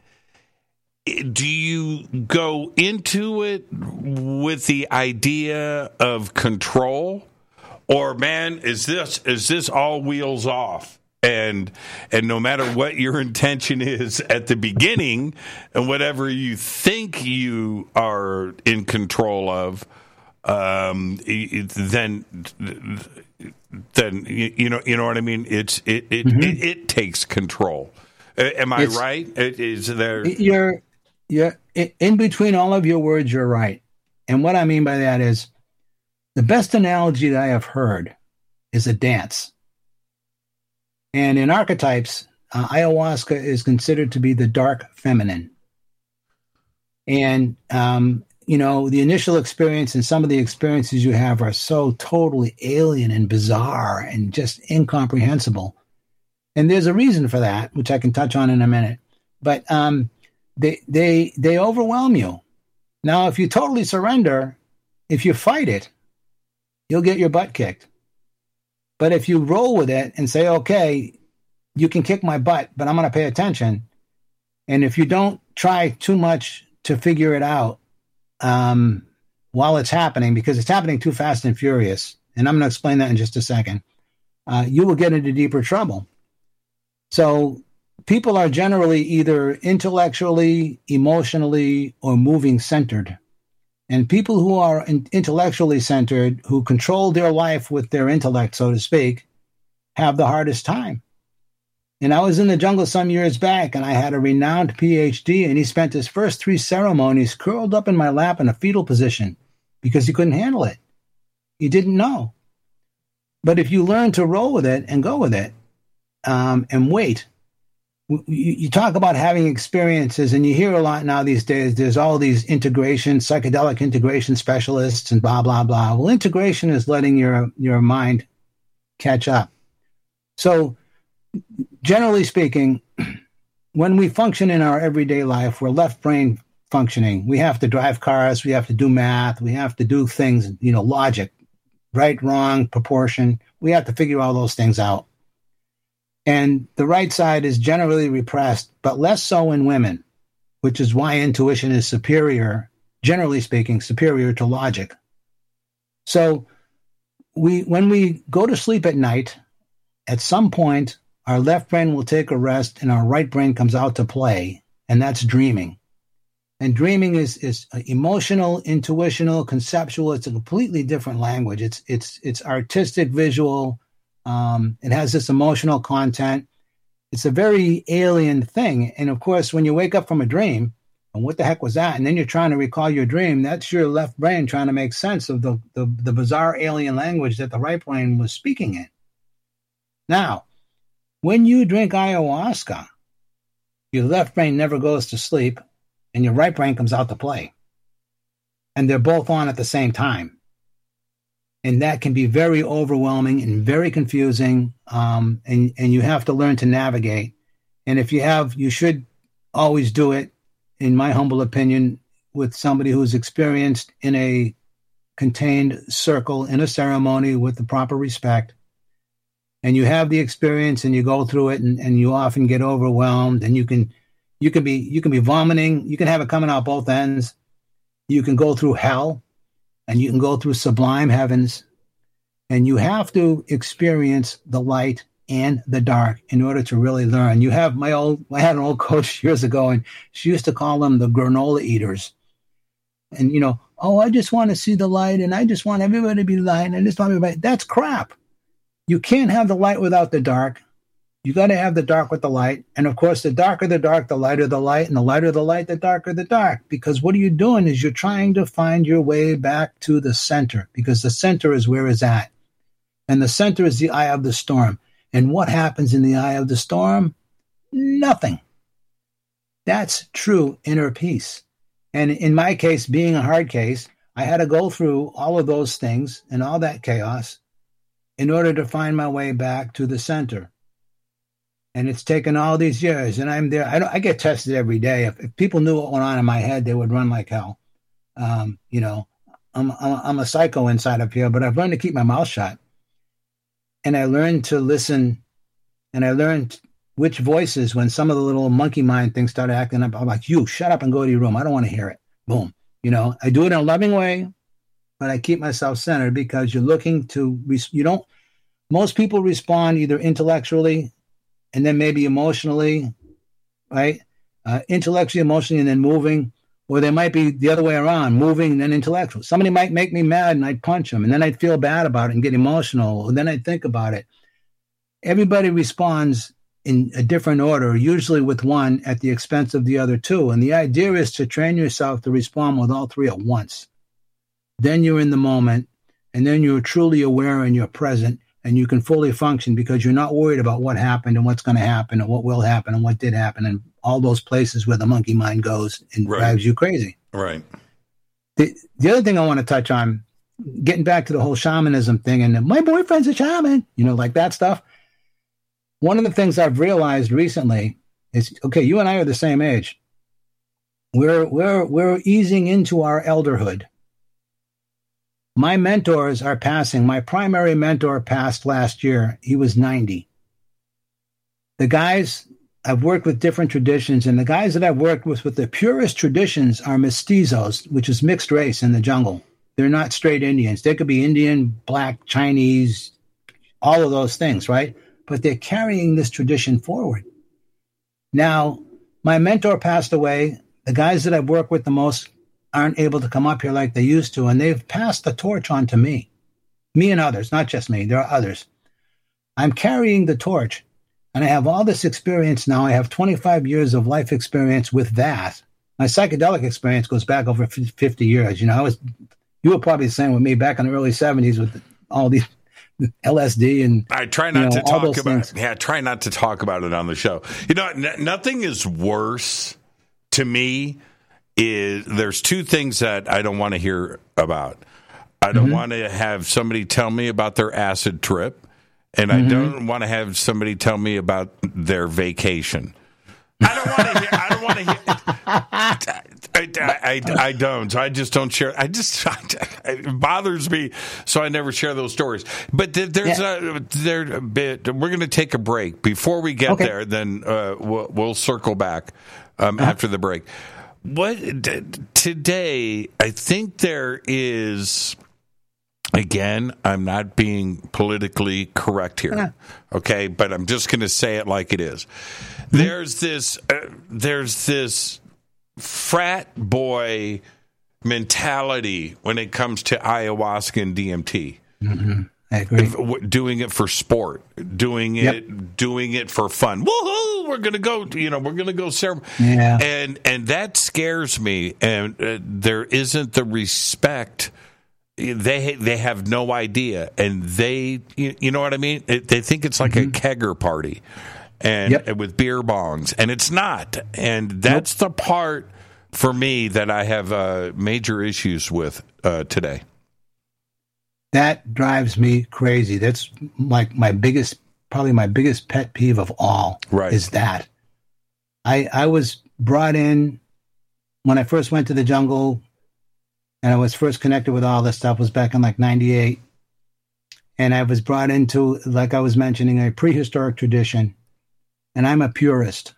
do you go into it with the idea of control or man is this is this all wheels off? And and no matter what your intention is at the beginning and whatever you think you are in control of um, then then you know you know what I mean? It's it it, mm-hmm. it, it, takes control. Am I it's, right? Is there you're you're in between all of your words you're right. And what I mean by that is the best analogy that I have heard is a dance. And in archetypes, uh, ayahuasca is considered to be the dark feminine. And, um, you know, the initial experience and some of the experiences you have are so totally alien and bizarre and just incomprehensible. And there's a reason for that, which I can touch on in a minute. But um, they, they, they overwhelm you. Now, if you totally surrender, if you fight it, you'll get your butt kicked. But if you roll with it and say, okay, you can kick my butt, but I'm going to pay attention. And if you don't try too much to figure it out um, while it's happening, because it's happening too fast and furious, and I'm going to explain that in just a second, uh, you will get into deeper trouble. So people are generally either intellectually, emotionally, or moving centered. And people who are intellectually centered, who control their life with their intellect, so to speak, have the hardest time. And I was in the jungle some years back, and I had a renowned PhD, and he spent his first three ceremonies curled up in my lap in a fetal position because he couldn't handle it. He didn't know. But if you learn to roll with it and go with it um, and wait, you talk about having experiences, and you hear a lot now these days. There's all these integration, psychedelic integration specialists, and blah blah blah. Well, integration is letting your your mind catch up. So, generally speaking, when we function in our everyday life, we're left brain functioning. We have to drive cars, we have to do math, we have to do things, you know, logic, right, wrong, proportion. We have to figure all those things out. And the right side is generally repressed, but less so in women, which is why intuition is superior, generally speaking, superior to logic. So we when we go to sleep at night, at some point our left brain will take a rest and our right brain comes out to play, and that's dreaming. And dreaming is is emotional, intuitional, conceptual. It's a completely different language. It's it's it's artistic, visual. Um, it has this emotional content. It's a very alien thing. And of course, when you wake up from a dream, and what the heck was that? And then you're trying to recall your dream. That's your left brain trying to make sense of the, the, the bizarre alien language that the right brain was speaking in. Now, when you drink ayahuasca, your left brain never goes to sleep and your right brain comes out to play. And they're both on at the same time. And that can be very overwhelming and very confusing. Um, and, and you have to learn to navigate. And if you have, you should always do it in my humble opinion, with somebody who's experienced in a contained circle in a ceremony with the proper respect. And you have the experience and you go through it and, and you often get overwhelmed and you can you can be you can be vomiting, you can have it coming out both ends. You can go through hell and you can go through sublime heavens. And you have to experience the light and the dark in order to really learn. You have my old, I had an old coach years ago, and she used to call them the granola eaters. And, you know, oh, I just want to see the light and I just want everybody to be light and I just want everybody. That's crap. You can't have the light without the dark. You got to have the dark with the light. And of course, the darker the dark, the lighter the light, and the lighter the light, the darker the dark. Because what are you doing is you're trying to find your way back to the center because the center is where it's at. And the center is the eye of the storm. And what happens in the eye of the storm? Nothing. That's true inner peace. And in my case, being a hard case, I had to go through all of those things and all that chaos in order to find my way back to the center. And it's taken all these years, and I'm there. I, I get tested every day. If, if, people knew what went on in my head, they would run like hell. Um, you know, I'm, I'm, I'm a psycho inside of here, but I've learned to keep my mouth shut and I learned to listen and I learned which voices when some of the little monkey mind things started acting up. I'm like, you shut up and go to your room. I don't want to hear it. Boom. You know, I do it in a loving way, but I keep myself centered because you're looking to, you don't, most people respond either intellectually and then maybe emotionally, right? Uh, intellectually, emotionally, and then moving or they might be the other way around, moving and then intellectual. Somebody might make me mad and I'd punch them, and then I'd feel bad about it and get emotional, and then I'd think about it. Everybody responds in a different order, usually with one at the expense of the other two. And the idea is to train yourself to respond with all three at once. Then you're in the moment, and then you're truly aware and you're present, and you can fully function because you're not worried about what happened and what's going to happen and what will happen and what did happen and all those places where the monkey mind goes and right. drives you crazy. Right. The the other thing I want to touch on, getting back to the whole shamanism thing, and my boyfriend's a shaman, you know, like that stuff. One of the things I've realized recently is okay, you and I are the same age. We're we're we're easing into our elderhood. My mentors are passing. My primary mentor passed last year. He was 90. The guys I've worked with different traditions, and the guys that I've worked with with the purest traditions are mestizos, which is mixed race in the jungle. They're not straight Indians. They could be Indian, black, Chinese, all of those things, right? But they're carrying this tradition forward. Now, my mentor passed away. The guys that I've worked with the most aren't able to come up here like they used to, and they've passed the torch on to me, me and others, not just me. There are others. I'm carrying the torch and I have all this experience now. I have 25 years of life experience with that. My psychedelic experience goes back over 50 years. You know, I was, you were probably the same with me back in the early 70s with all these LSD and I try not you know, to talk about things. yeah, try not to talk about it on the show. You know, n- nothing is worse to me is there's two things that I don't want to hear about. I don't mm-hmm. want to have somebody tell me about their acid trip and mm-hmm. I don't want to have somebody tell me about their vacation. I don't want to hear. I don't want to hear. I, I, I, don't. I just don't share. I just it bothers me, so I never share those stories. But there's yeah. a there a bit. We're going to take a break before we get okay. there. Then uh, we'll, we'll, circle back um, uh-huh. after the break. What today? I think there is. Again, I'm not being politically correct here, yeah. okay? But I'm just going to say it like it is. Mm-hmm. There's this. Uh, there's this frat boy mentality when it comes to ayahuasca and DMT. Mm-hmm. I agree. Doing it for sport, doing it, doing it for fun. Woohoo! We're gonna go. You know, we're gonna go serve. Yeah. And and that scares me. And uh, there isn't the respect. They they have no idea, and they you, you know what I mean. They think it's like mm-hmm. a kegger party and, yep. with beer bongs, and it's not. And that's nope. the part for me that I have uh, major issues with uh, today. That drives me crazy. That's like my biggest, probably my biggest pet peeve of all. Right, is that. I I was brought in when I first went to the jungle, and I was first connected with all this stuff was back in like '98 and I was brought into, like I was mentioning, a prehistoric tradition. And I'm a purist,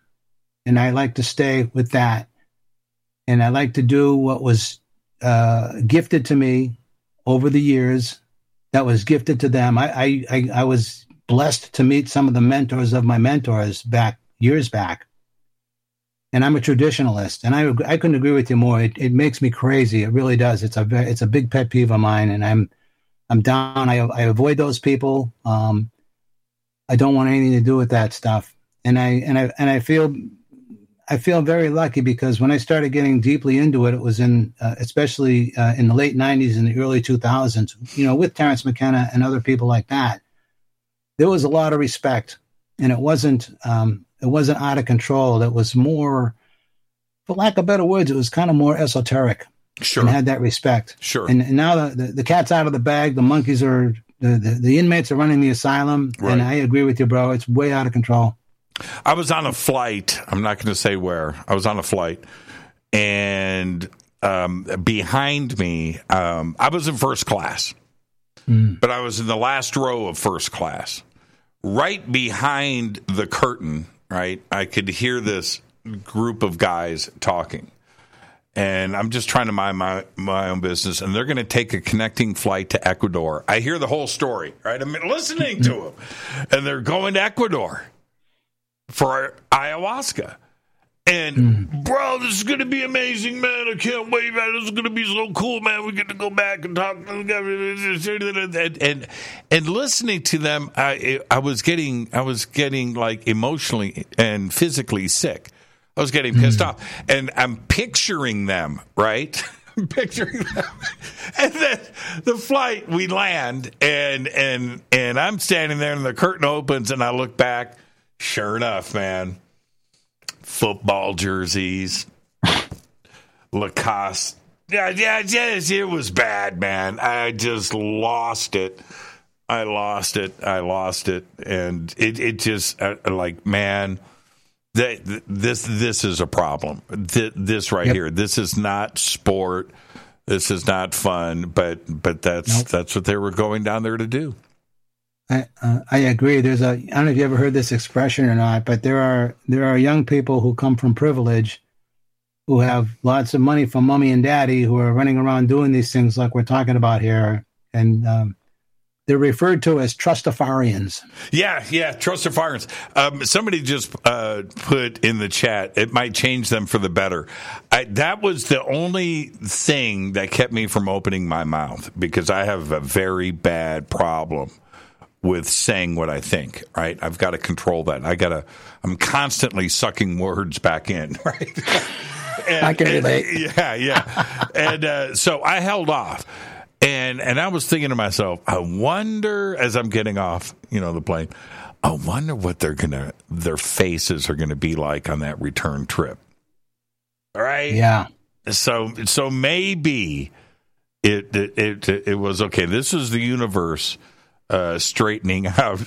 and I like to stay with that, and I like to do what was uh, gifted to me over the years. That was gifted to them. I, I I was blessed to meet some of the mentors of my mentors back years back, and I'm a traditionalist, and I I couldn't agree with you more. It, it makes me crazy. It really does. It's a it's a big pet peeve of mine, and I'm I'm down. I I avoid those people. Um, I don't want anything to do with that stuff and I and I and I feel I feel very lucky because when I started getting deeply into it, it was in uh, especially uh, in the late '90s and the early 2000s. You know, with Terence McKenna and other people like that, there was a lot of respect, and it wasn't um, it wasn't out of control. It was more, for lack of better words, it was kind of more esoteric. Sure, and had that respect. Sure, and, and now the, the, the cat's out of the bag. The monkeys are the, the, the inmates are running the asylum, right. and I agree with you, bro. It's way out of control. I was on a flight. I'm not going to say where. I was on a flight, and um, behind me, um, I was in first class, mm. but I was in the last row of first class. Right behind the curtain, right, I could hear this group of guys talking. And I'm just trying to mind my, my own business, and they're going to take a connecting flight to Ecuador. I hear the whole story, right? I'm listening to them, and they're going to Ecuador for ayahuasca. And mm. bro, this is gonna be amazing, man! I can't wait, man! This is gonna be so cool, man. We get to go back and talk, and and, and listening to them, I I was getting I was getting like emotionally and physically sick. I was getting pissed mm. off, and I'm picturing them right. I'm picturing them, and then the flight we land, and and and I'm standing there, and the curtain opens, and I look back Sure enough, man. Football jerseys, Lacoste. Yeah, yeah, yeah, it was bad, man. I just lost it. I lost it. I lost it, and it it just uh, like man, that this this is a problem. This right yep. here. This is not sport. This is not fun. But but that's nope. that's what they were going down there to do. I, uh, I agree. There's a I don't know if you ever heard this expression or not, but there are there are young people who come from privilege, who have lots of money from mommy and daddy, who are running around doing these things like we're talking about here, and um, they're referred to as trustafarians. Yeah, yeah, trustafarians. Um, somebody just uh, put in the chat, it might change them for the better. I, that was the only thing that kept me from opening my mouth because I have a very bad problem with saying what I think, right? I've got to control that. I got to, I'm constantly sucking words back in, right? and, I can relate. And, yeah, yeah. and uh, so I held off. And and I was thinking to myself, I wonder as I'm getting off, you know, the plane, I wonder what they're gonna their faces are gonna be like on that return trip. Right? Yeah. So so maybe it it it, it was okay. This is the universe uh, straightening out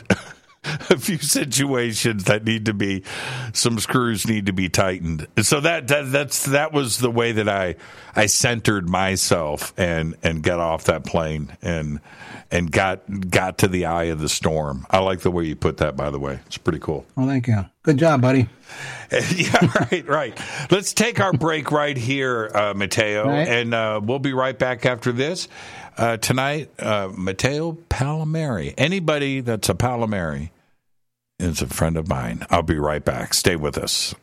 a few situations that need to be some screws need to be tightened. So that, that that's that was the way that I I centered myself and and got off that plane and and got got to the eye of the storm. I like the way you put that by the way. It's pretty cool. Well, thank you. Good job, buddy. yeah, right, right. Let's take our break right here, uh, Mateo, right. and uh, we'll be right back after this. Uh, tonight, uh, Mateo Pallamary. Anybody that's a Palmieri is a friend of mine. I'll be right back. Stay with us.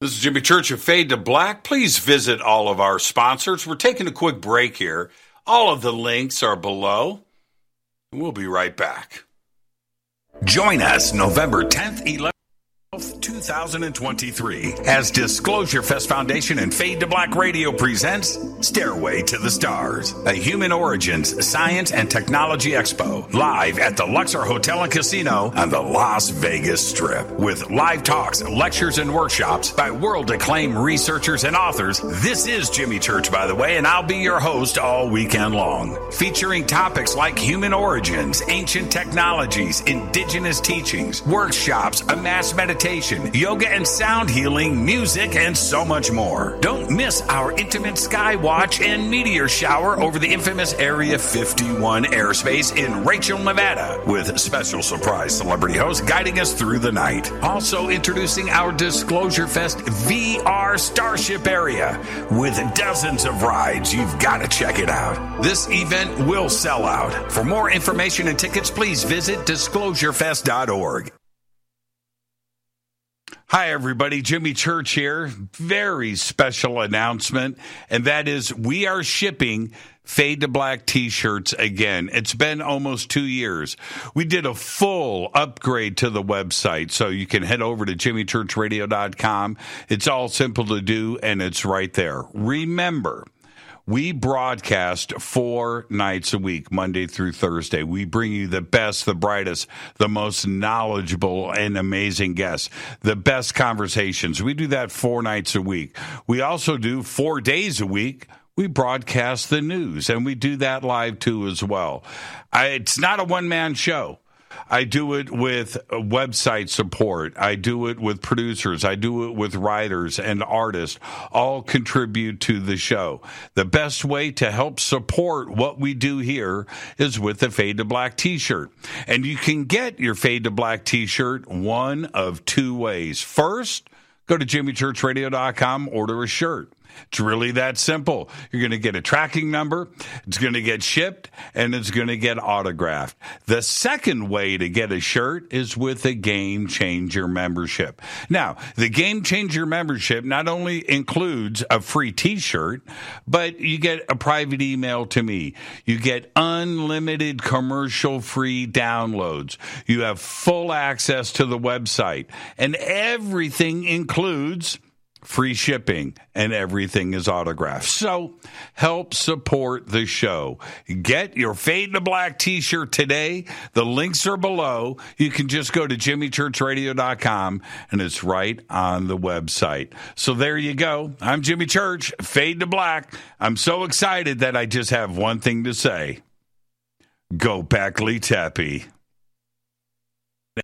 This is Jimmy Church of Fade to Black. Please visit all of our sponsors. We're taking a quick break here. All of the links are below. We'll be right back. Join us November 10th, 11th. 2023 as Disclosure Fest Foundation and Fade to Black Radio presents Stairway to the Stars, a human origins science and technology expo live at the Luxor Hotel and Casino on the Las Vegas Strip with live talks, lectures, and workshops by world acclaimed researchers and authors. This is Jimmy Church, by the way, and I'll be your host all weekend long, featuring topics like human origins, ancient technologies, indigenous teachings, workshops, a mass meditation meditation, yoga and sound healing, music, and so much more. Don't miss our intimate sky watch and meteor shower over the infamous Area 51 airspace in Rachel, Nevada, with special surprise celebrity host guiding us through the night. Also introducing our Disclosure Fest VR Starship area with dozens of rides. You've got to check it out. This event will sell out. For more information and tickets, please visit disclosurefest.org. Hi, everybody. Jimmy Church here. Very special announcement, and that is we are shipping Fade to Black t shirts again. It's been almost two years. We did a full upgrade to the website, so you can head over to jimmychurchradio.com. It's all simple to do, and it's right there. Remember, we broadcast four nights a week, Monday through Thursday. We bring you the best, the brightest, the most knowledgeable and amazing guests, the best conversations. We do that four nights a week. We also do four days a week we broadcast the news and we do that live too as well. I, it's not a one man show. I do it with website support. I do it with producers. I do it with writers and artists. All contribute to the show. The best way to help support what we do here is with the Fade to Black t-shirt. And you can get your Fade to Black t-shirt one of two ways. First, go to jimmychurchradio.com, order a shirt. It's really that simple. You're going to get a tracking number, it's going to get shipped, and it's going to get autographed. The second way to get a shirt is with a Game Changer membership. Now, the Game Changer membership not only includes a free t shirt, but you get a private email to me. You get unlimited commercial free downloads. You have full access to the website, and everything includes free shipping, and everything is autographed. So help support the show. Get your Fade to Black t shirt today. The links are below. You can just go to jimmychurchradio.com and it's right on the website. So there you go. I'm Jimmy Church, Fade to Black. I'm so excited that I just have one thing to say go back Lee Tappy.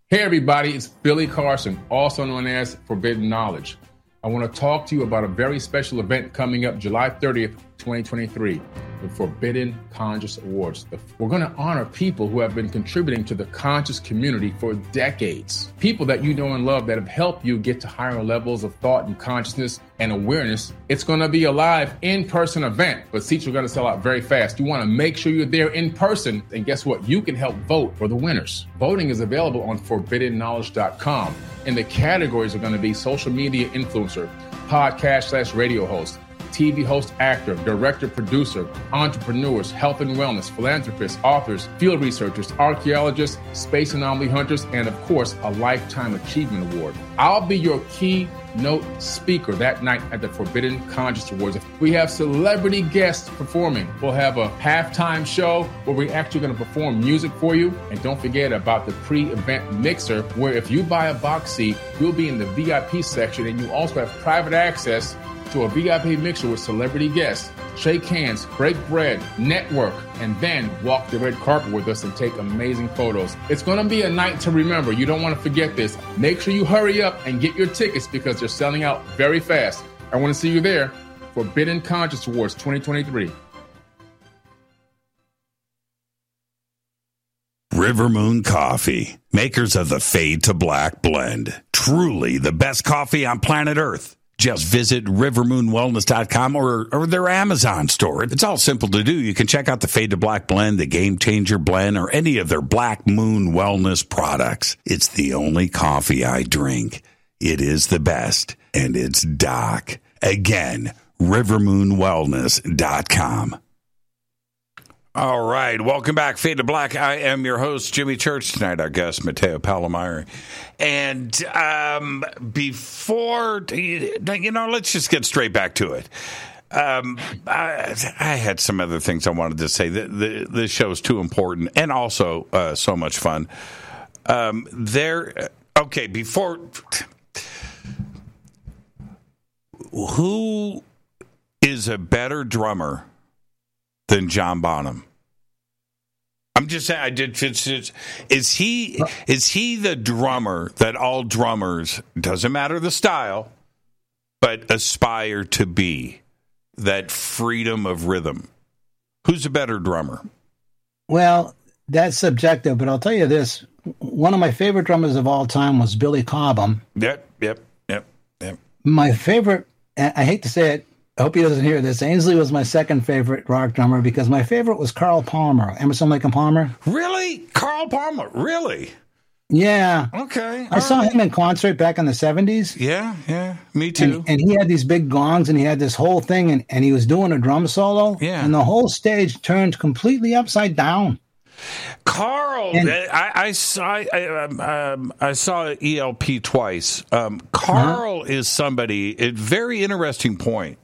Hey, everybody, it's Billy Carson, also known as Forbidden Knowledge. I want to talk to you about a very special event coming up July 30th 2023, the Forbidden Conscious Awards. We're going to honor people who have been contributing to the conscious community for decades. People that you know and love that have helped you get to higher levels of thought and consciousness and awareness. It's going to be a live in person event, but seats are going to sell out very fast. You want to make sure you're there in person. And guess what? You can help vote for the winners. Voting is available on forbiddenknowledge.com. And the categories are going to be social media influencer, podcast slash radio host TV host, actor, director, producer, entrepreneurs, health and wellness, philanthropists, authors, field researchers, archaeologists, space anomaly hunters, and of course, a Lifetime Achievement Award. I'll be your keynote speaker that night at the Forbidden Conscious Awards. We have celebrity guests performing. We'll have a halftime show where we're actually going to perform music for you. And don't forget about the pre event mixer, where if you buy a box seat, you'll be in the VIP section and you also have private access to a VIP mixer with celebrity guests, shake hands, break bread, network, and then walk the red carpet with us and take amazing photos. It's going to be a night to remember. You don't want to forget this. Make sure you hurry up and get your tickets because they're selling out very fast. I want to see you there. For Forbidden Conscious Awards 2023. River Moon Coffee, makers of the Fade to Black blend. Truly the best coffee on planet Earth. Just visit rivermoonwellness.com or, or their Amazon store. It's all simple to do. You can check out the Fade to Black blend, the Game Changer blend, or any of their Black Moon Wellness products. It's the only coffee I drink. It is the best, and it's Doc. Again, rivermoonwellness.com. All right, welcome back, Fade to Black. I am your host, Jimmy Church. Tonight, our guest, Mateo Pallamary. And um, before, you know, let's just get straight back to it. Um, I, I, had some other things I wanted to say. The, the, the show is too important and also uh, so much fun. Um, there, okay, before, who is a better drummer than John Bonham. I'm just saying. I did. Is he is he the drummer that all drummers doesn't matter the style, but aspire to be that freedom of rhythm? Who's a better drummer? Well, that's subjective, but I'll tell you this: one of my favorite drummers of all time was Billy Cobham. Yep, yep, yep, yep. My favorite. I hate to say it, I hope he doesn't hear this. Ainsley was my second favorite rock drummer because my favorite was Carl Palmer, Emerson Lake and Palmer. Really, Carl Palmer? Really? Yeah. Okay. I saw right. him in concert back in the seventies. Yeah, yeah, me too. And, and, he had these big gongs, and he had this whole thing, and, and he was doing a drum solo. Yeah. And the whole stage turned completely upside down. Carl, and, I, I, saw I, um, um I saw ELP twice. Um, Carl uh-huh. is somebody. A very interesting point.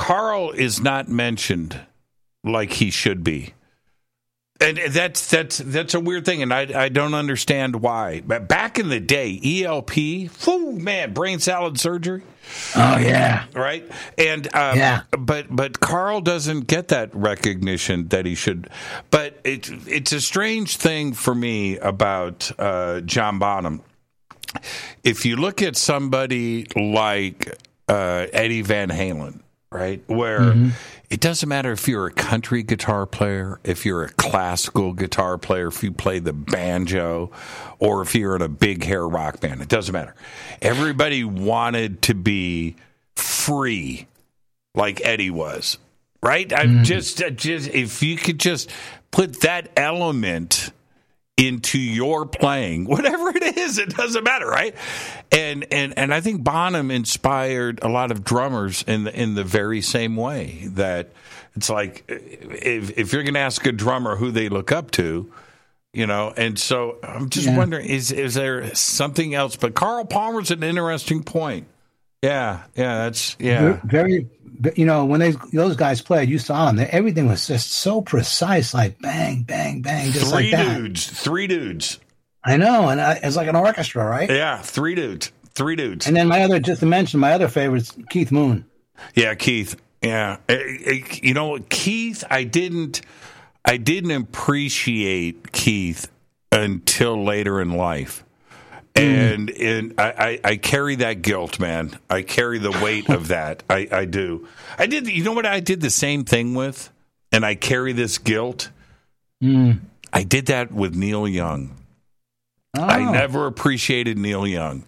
Carl is not mentioned like he should be. And that's that's that's a weird thing, and I I don't understand why. But back in the day, ELP, whoo, man, brain salad surgery. Oh yeah, right. And um, yeah, but but Carl doesn't get that recognition that he should. But it it's a strange thing for me about uh, John Bonham. If you look at somebody like uh, Eddie Van Halen, right? Where mm-hmm. it doesn't matter if you're a country guitar player, if you're a classical guitar player, if you play the banjo, or if you're in a big hair rock band, it doesn't matter. Everybody wanted to be free like Eddie was, right? I'm mm-hmm. just, just if you could just put that element into your playing, whatever it is, it doesn't matter, right? And and and I think Bonham inspired a lot of drummers in the in the very same way that it's like if if you're going to ask a drummer who they look up to, you know, and so I'm just yeah. wondering is is there something else? But Carl Palmer's an interesting point. Yeah, yeah, that's yeah. Very, you know, when they those guys played, you saw them. Everything was just so precise, like bang, bang, bang, just three like dudes, three dudes. I know, and I, it's like an orchestra, right? Yeah, three dudes, three dudes. And then my other, just to mention, my other favorite is Keith Moon. Yeah, Keith. Yeah, eh, eh, you know, Keith. I didn't, I didn't appreciate Keith until later in life. And and I, I, I, carry that guilt, man. I carry the weight of that. I, I do. I did. You know what? I did the same thing with, and I carry this guilt. Mm. I did that with Neil Young. Oh. I never appreciated Neil Young.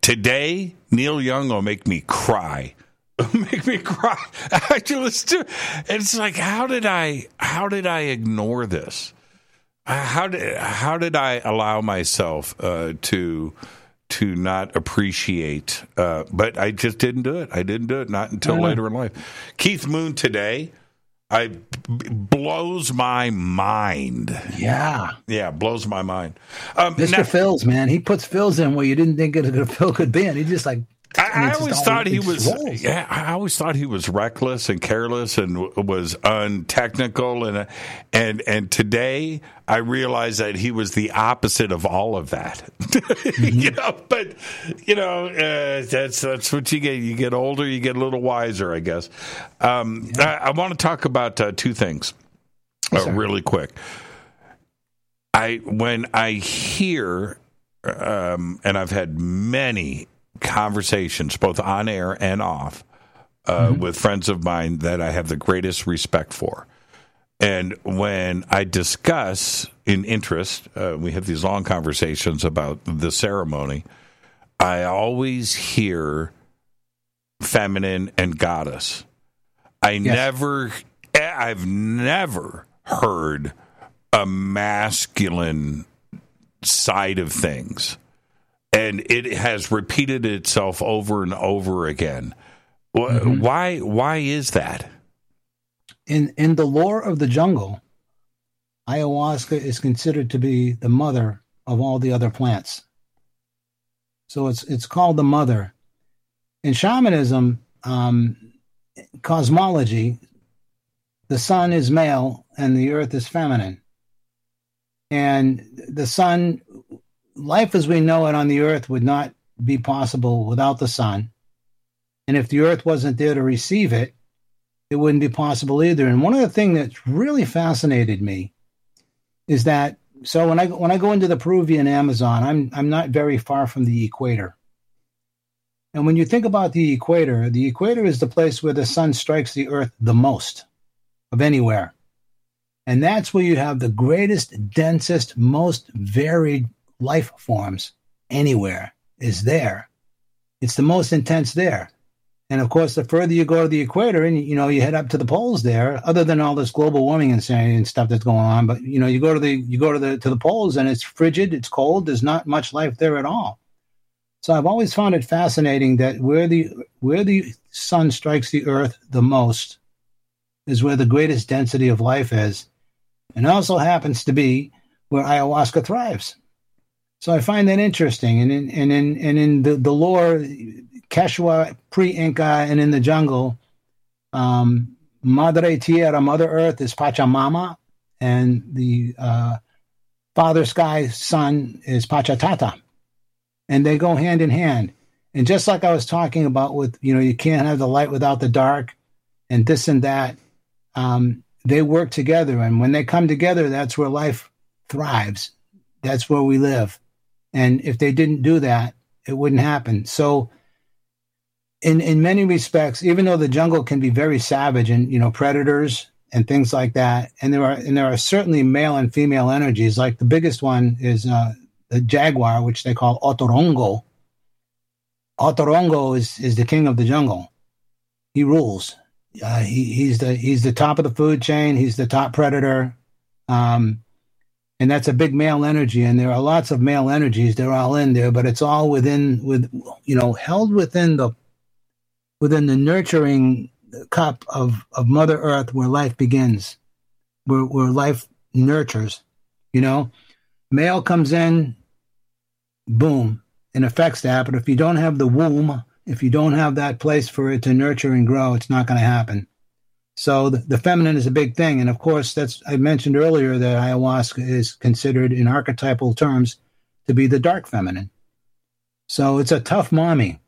Today, Neil Young will make me cry. make me cry. I Actually, it's like, how did I? How did I ignore this? How did how did I allow myself uh, to to not appreciate? Uh, but I just didn't do it. I didn't do it. Not until later in life. Keith Moon today, I b- blows my mind. Yeah, yeah, blows my mind. Um, Mr. Now, Fills, man, he puts fills in where you didn't think it a fill could be, and he just like I, I, always thought he was. rolls. Yeah, I always thought he was reckless and careless and w- was untechnical and and and today I realize that he was the opposite of all of that. Mm-hmm. you know, but you know uh, that's that's what you get. You get older, you get a little wiser, I guess. Um, I, I want to talk about uh, two things uh, really quick. I when I hear, um, and I've had many conversations, both on air and off, uh, with friends of mine that I have the greatest respect for. And when I discuss in interest, uh, we have these long conversations about the ceremony. I always hear feminine and goddess. I never, I've never heard a masculine side of things. And it has repeated itself over and over again. Wh- Why? Why is that? in in the lore of the jungle, ayahuasca is considered to be the mother of all the other plants. So it's it's called the mother. In shamanism, um, cosmology, the sun is male and the earth is feminine. And the sun, life as we know it on the earth would not be possible without the sun. And if the earth wasn't there to receive it, it wouldn't be possible either. And one of the things that's really fascinated me is that so when I when I go into the Peruvian Amazon, I'm I'm not very far from the equator. And when you think about the equator, the equator is the place where the sun strikes the earth the most of anywhere. And that's where you have the greatest, densest, most varied life forms anywhere is there. It's the most intense there. And of course, the further you go to the equator and you know you head up to the poles there, other than all this global warming insanity and stuff that's going on, but you know you go to the you go to the to the poles and it's frigid, it's cold. There's not much life there at all. So I've always found it fascinating that where the where the sun strikes the earth the most is where the greatest density of life is, and also happens to be where ayahuasca thrives. So I find that interesting, and in and in and in the, the lore, Quechua, pre-Inca, and in the jungle, um, Madre Tierra, Mother Earth, is Pachamama, and the uh, Father Sky, Sun is Pachatata, and they go hand in hand. And just like I was talking about with, you know, you can't have the light without the dark, and this and that, um, they work together. And when they come together, that's where life thrives. That's where we live. And if they didn't do that, it wouldn't happen. So, in in many respects, even though the jungle can be very savage and you know predators and things like that, and there are and there are certainly male and female energies. Like the biggest one is uh, the jaguar, which they call Otorongo. Otorongo is is the king of the jungle. He rules. Uh, he, he's the he's the top of the food chain. He's the top predator. Um, and that's a big male energy and there are lots of male energies they're all in there but it's all within with you know held within the within the nurturing cup of of mother earth where life begins where where life nurtures you know? Male comes in boom and affects that but if you don't have the womb if you don't have that place for it to nurture and grow it's not going to happen so the, the feminine is a big thing, and of course, that's I mentioned earlier that ayahuasca is considered in archetypal terms to be the dark feminine. So it's a tough mommy.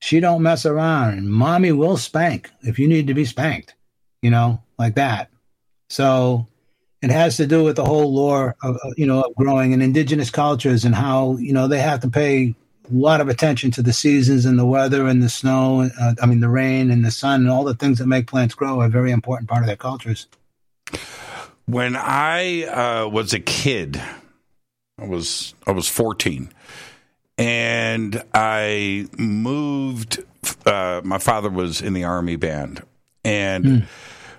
She don't mess around, mommy will spank if you need to be spanked, you know, like that. So it has to do with the whole lore of you know of growing in indigenous cultures and how you know they have to pay lot of attention to the seasons and the weather and the snow. Uh, I mean, the rain and the sun and all the things that make plants grow are a very important part of their cultures. When I uh, was a kid, I was I was fourteen, and I moved. Uh, my father was in the army band, and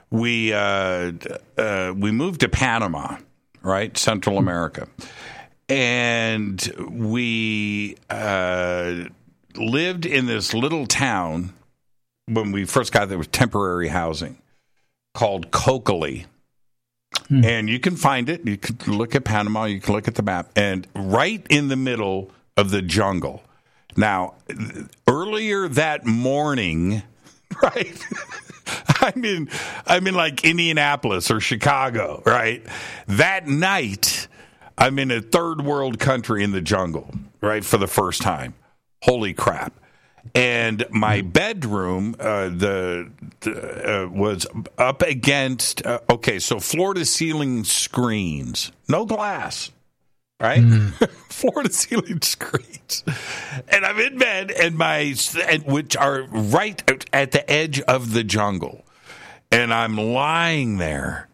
we uh, uh, we moved to Panama, right, Central America, and we uh, lived in this little town when we first got there was temporary housing called Cocoli. And you can find it. You can look at Panama. You can look at the map. And right in the middle of the jungle. Now, earlier that morning, right? I'm in I'm in like Indianapolis or Chicago, right? That night, I'm in a third world country in the jungle, right, for the first time. Holy crap. And my bedroom, uh, the, the uh, was up against. Uh, okay, so floor to ceiling screens, no glass, right? Mm. floor to ceiling screens, and I'm in bed, and my and, which are right at the edge of the jungle, and I'm lying there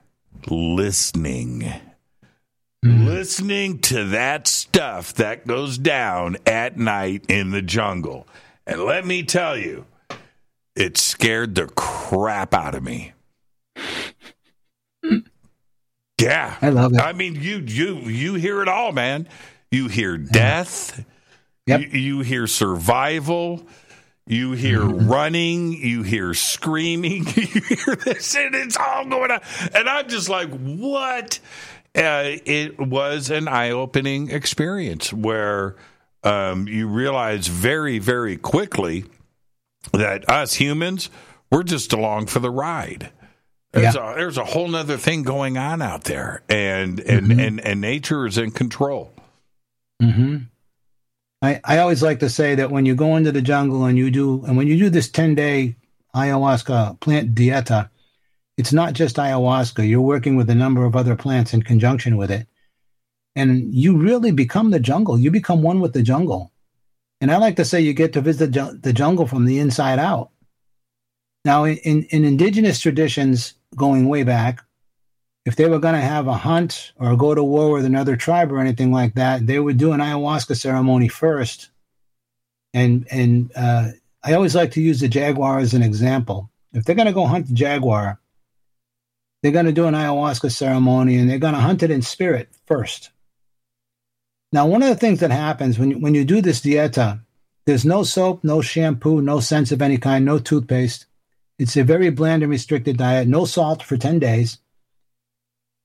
listening Mm. listening to that stuff that goes down at night in the jungle. And let me tell you, it scared the crap out of me. Yeah. I love it. I mean, you you you hear it all, man. You hear death. Yep. You, you hear survival. You hear mm-hmm. running, you hear screaming, you hear this, and it's all going on. And I'm just like, what? Uh, it was an eye opening experience where um, you realize very, very quickly that us humans, we're just along for the ride. There's, yeah. a, there's a whole other thing going on out there, and and, mm-hmm. and, and nature is in control. Mm-hmm. I, I always like to say that when you go into the jungle and you do, and when you do this 10 day ayahuasca plant dieta, it's not just ayahuasca. You're working with a number of other plants in conjunction with it. And you really become the jungle. You become one with the jungle. And I like to say you get to visit the jungle from the inside out. Now, in, in indigenous traditions going way back, if they were going to have a hunt or go to war with another tribe or anything like that, they would do an ayahuasca ceremony first. And and uh, I always like to use the jaguar as an example. If they're going to go hunt the jaguar, they're going to do an ayahuasca ceremony and they're going to hunt it in spirit first. Now, one of the things that happens when you, when you do this dieta, there's no soap, no shampoo, no scents of any kind, no toothpaste. It's a very bland and restricted diet, no salt for 10 days.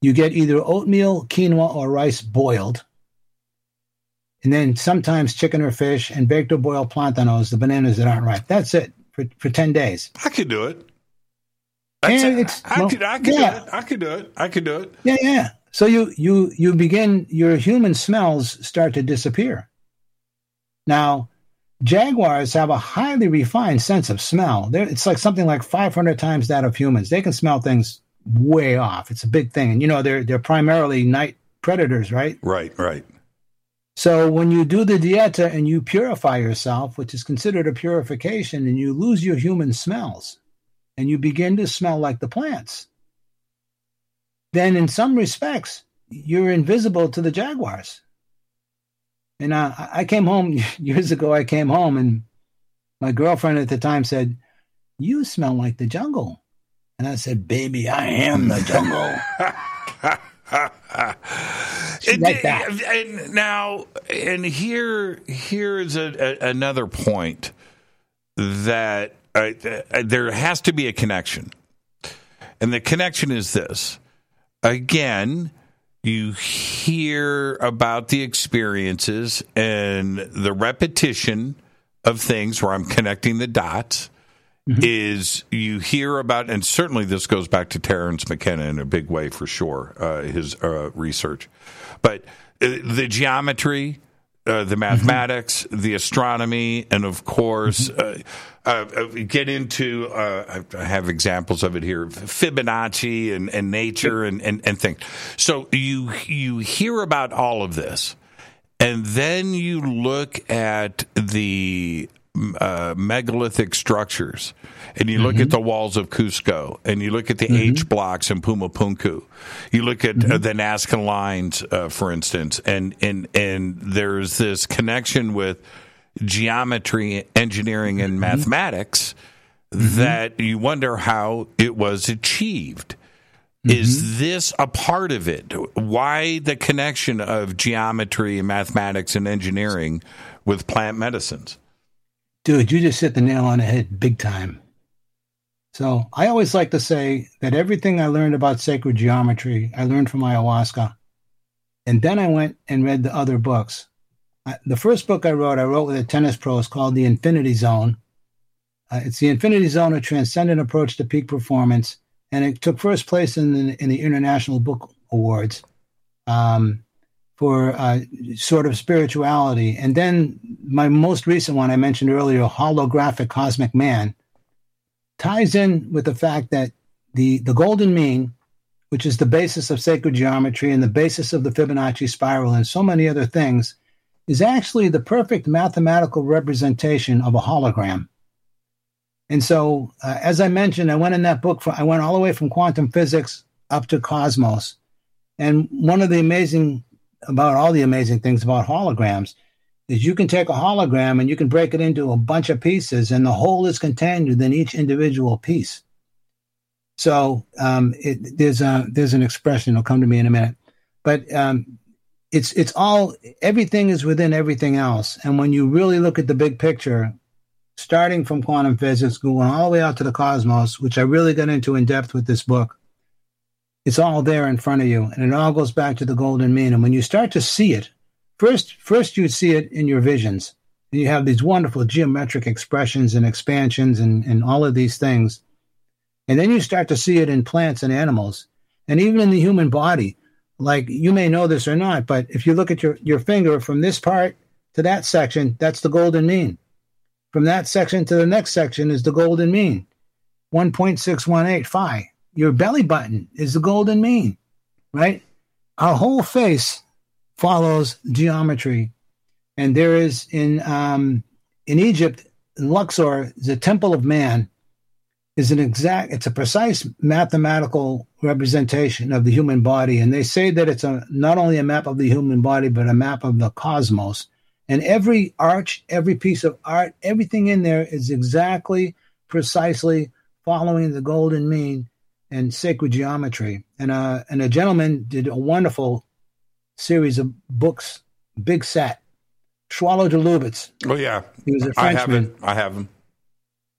You get either oatmeal, quinoa, or rice boiled. And then sometimes chicken or fish and baked or boiled plantanos, the bananas that aren't ripe. That's it for, for 10 days. I could do it. And it's I, well, could I could yeah. do it. I could do it. I could do it. Yeah, yeah. So you you you begin your human smells start to disappear. Now, jaguars have a highly refined sense of smell. They're, it's like something like 500 times that of humans. They can smell things way off. It's a big thing, and you know they're they're primarily night predators, right? Right, right. So when you do the dieta and you purify yourself, which is considered a purification, and you lose your human smells, and you begin to smell like the plants, then in some respects, you're invisible to the jaguars. And uh, I came home years ago, I came home and my girlfriend at the time said, You smell like the jungle. And I said, Baby, I am the jungle. like. And now, and here, here is a, a, another point that uh, there has to be a connection. And the connection is this. Again, you hear about the experiences and the repetition of things where I'm connecting the dots. Mm-hmm. Is you hear about, and certainly this goes back to Terence McKenna in a big way for sure, uh, his uh, research. But uh, the geometry, uh, the mm-hmm. mathematics, mm-hmm. the astronomy, and of course, mm-hmm. uh, uh, get into. Uh, I have examples of it here: Fibonacci and, and nature and, and, and things. So you you hear about all of this, and then you look at the uh, megalithic structures, and you look mm-hmm. at the walls of Cusco, and you look at the mm-hmm. H blocks in Pumapunku, you look at uh, mm-hmm. uh, the Nazca lines, uh, for instance, and and and there's this connection with geometry, engineering, and mm-hmm. mathematics mm-hmm. that you wonder how it was achieved. Is mm-hmm. this a part of it? Why the connection of geometry and mathematics and engineering with plant medicines? Dude, you just hit the nail on the head big time. So I always like to say that everything I learned about sacred geometry, I learned from ayahuasca. And then I went and read the other books. the first book I wrote, I wrote with a tennis pro. It's called The Infinity Zone. Uh, it's the Infinity Zone, a transcendent approach to peak performance, and it took first place in the, in the International Book Awards um, for uh, sort of spirituality. And then my most recent one I mentioned earlier, Holographic Cosmic Man, ties in with the fact that the the golden mean, which is the basis of sacred geometry and the basis of the Fibonacci spiral and so many other things is actually the perfect mathematical representation of a hologram. And so, uh, as I mentioned, I went in that book, for, I went all the way from quantum physics up to cosmos. And one of the amazing, about all the amazing things about holograms is you can take a hologram and you can break it into a bunch of pieces, and the whole is contained within each individual piece. So um, it, there's a there's an expression. It'll come to me in a minute, but um, it's it's all everything is within everything else. And when you really look at the big picture, starting from quantum physics, going all the way out to the cosmos, which I really got into in depth with this book, it's all there in front of you, and it all goes back to the golden mean. And when you start to see it, first first you see it in your visions, and you have these wonderful geometric expressions and expansions and, and all of these things. And then you start to see it in plants and animals, and even in the human body like you may know this or not, but if you look at your, your finger from this part to that section, that's the golden mean. From that section to the next section is the golden mean. 1.618 phi. Your belly button is the golden mean, right? Our whole face follows geometry. And there is in um, in Egypt, in Luxor, the Temple of Man, is an exact it's a precise mathematical representation of the human body and they say that it's a not only a map of the human body but a map of the cosmos and every arch every piece of art everything in there is exactly precisely following the golden mean and sacred geometry and uh and a gentleman did a wonderful series of books big set Schwaller de Lubicz. Oh yeah, he was a I Frenchman. I haven't.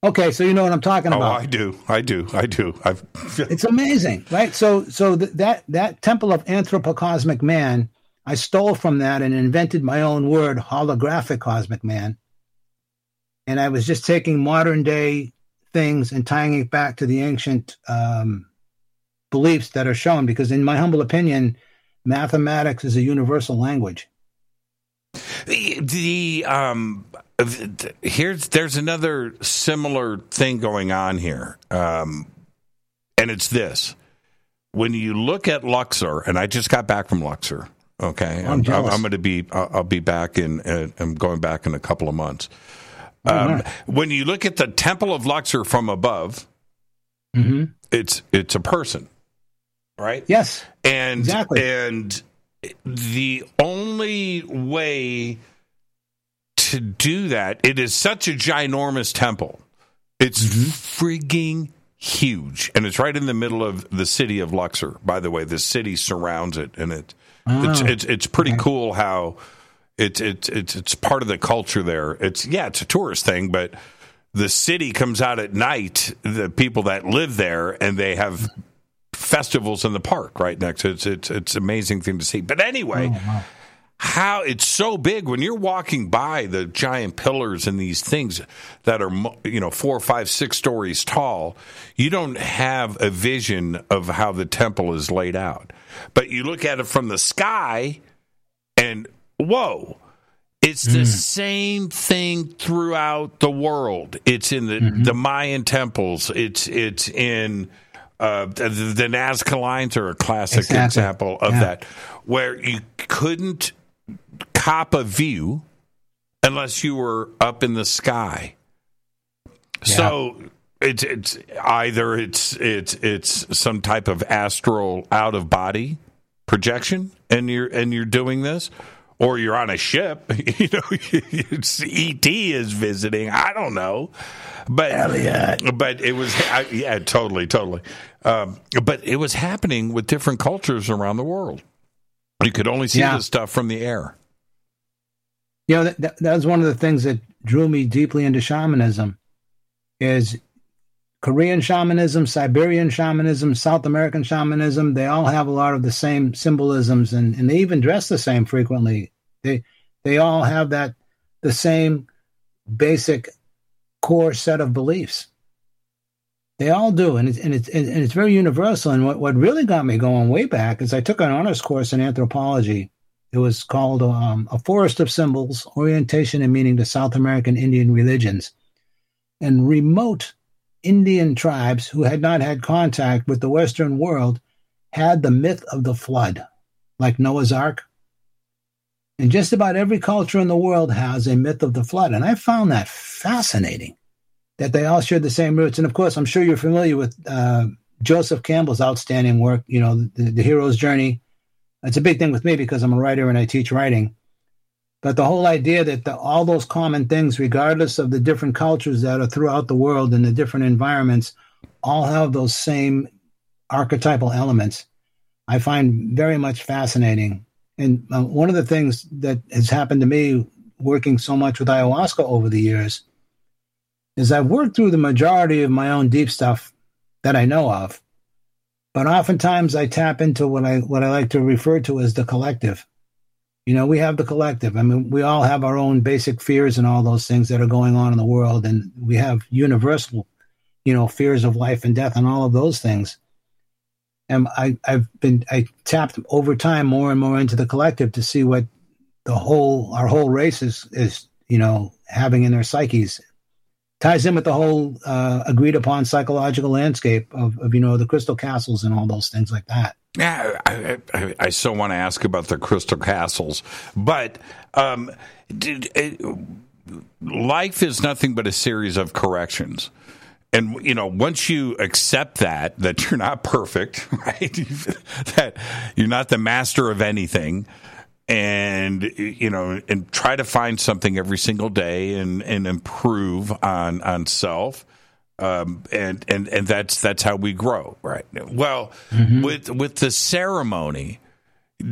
Okay, so you know what I'm talking Oh, about. I do. I do. I do. I've. it's amazing, right? So, so th- that that temple of anthropocosmic man, I stole from that and invented my own word, holographic cosmic man. And I was just taking modern day things and tying it back to the ancient um, beliefs that are shown. Because, in my humble opinion, mathematics is a universal language. The, the um here's there's another similar thing going on here, um, and it's this: when you look at Luxor, and I just got back from Luxor. Okay, I'm jealous. I'm, going to be I'll I'll be back in. Uh, I'm going back in a couple of months. Oh, Um, when you look at the Temple of Luxor from above, Mm-hmm. it's it's a person, right? Yes, and Exactly. and the only way to do that it is such a ginormous temple it's Mm-hmm. frigging huge and it's right in the middle of the city of luxor by the way the city surrounds it and it it's, Oh, it's it's pretty okay. cool how it's it's it's it's part of the culture there. It's yeah it's a tourist thing but the city comes out at night the people that live there and they have festivals in the park right next. It's it's it's an amazing thing to see. But anyway Oh, how it's so big. When you're walking by the giant pillars and these things that are you know four five six stories tall you don't have a vision of how the temple is laid out. But you look at it from the sky and whoa it's the same thing throughout the world it's in the the mayan temples it's it's in uh, the, the Nazca lines are a classic Exactly. example of Yeah. that, where you couldn't cop a view unless you were up in the sky. So it's it's either it's it's it's some type of astral out of body projection, and you're and you're doing this, or you're on a ship. You know, ET is visiting. I don't know, but but it was I, yeah, totally, totally. Um, but it was happening with different cultures around the world. You could only see Yeah. this stuff from the air. you know that, that, that was one of the things that drew me deeply into shamanism is korean shamanism siberian shamanism south american shamanism they all have a lot of the same symbolisms and, and they even dress the same frequently they They all have that the same basic core set of beliefs. They all do, and it's and it's and it's very universal. And what, what really got me going way back is I took an honors course in anthropology. It was called um, "A Forest of Symbols: Orientation and Meaning to South American Indian Religions," and remote Indian tribes who had not had contact with the Western world had the myth of the flood, like Noah's Ark. And just about every culture in the world has a myth of the flood. And I found that fascinating that they all shared the same roots. And of course, I'm sure you're familiar with uh, Joseph Campbell's outstanding work, you know, the, the hero's journey. It's a big thing with me because I'm a writer and I teach writing. But the whole idea that the, all those common things, regardless of the different cultures that are throughout the world and the different environments, all have those same archetypal elements, I find very much fascinating. And uh, one of the things that has happened to me working so much with ayahuasca over the years is I've worked through the majority of my own deep stuff that I know of, but oftentimes I tap into what I what I like to refer to as the collective. You know, we have the collective. I mean, we all have our own basic fears and all those things that are going on in the world, and we have universal, you know, fears of life and death and all of those things. And I, I've been I tapped over time more and more into the collective to see what the whole our whole race is is you know having in their psyches ties in with the whole uh, agreed upon psychological landscape of, of you know the crystal castles and all those things like that yeah i, I, I still want to ask about the crystal castles but um, did, uh, life is nothing but a series of corrections. And you know once you accept that that you're not perfect right? That you're not the master of anything and you know and try to find something every single day and and improve on on self um, and and and that's that's how we grow right well mm-hmm. with with the ceremony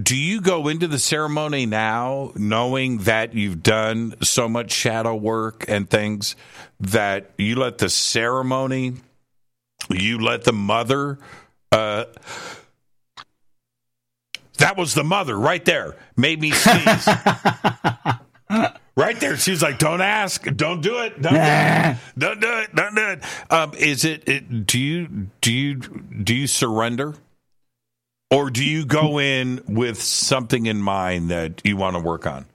do you go into the ceremony now knowing that you've done so much shadow work and things that you let the ceremony you let the mother uh, that was the mother right there. Made me sneeze. right there. She was like, "Don't ask. Don't do it. Don't do it. Don't do it. Don't do it." Um, is it, it? Do you do you do you surrender, or do you go in with something in mind that you want to work on?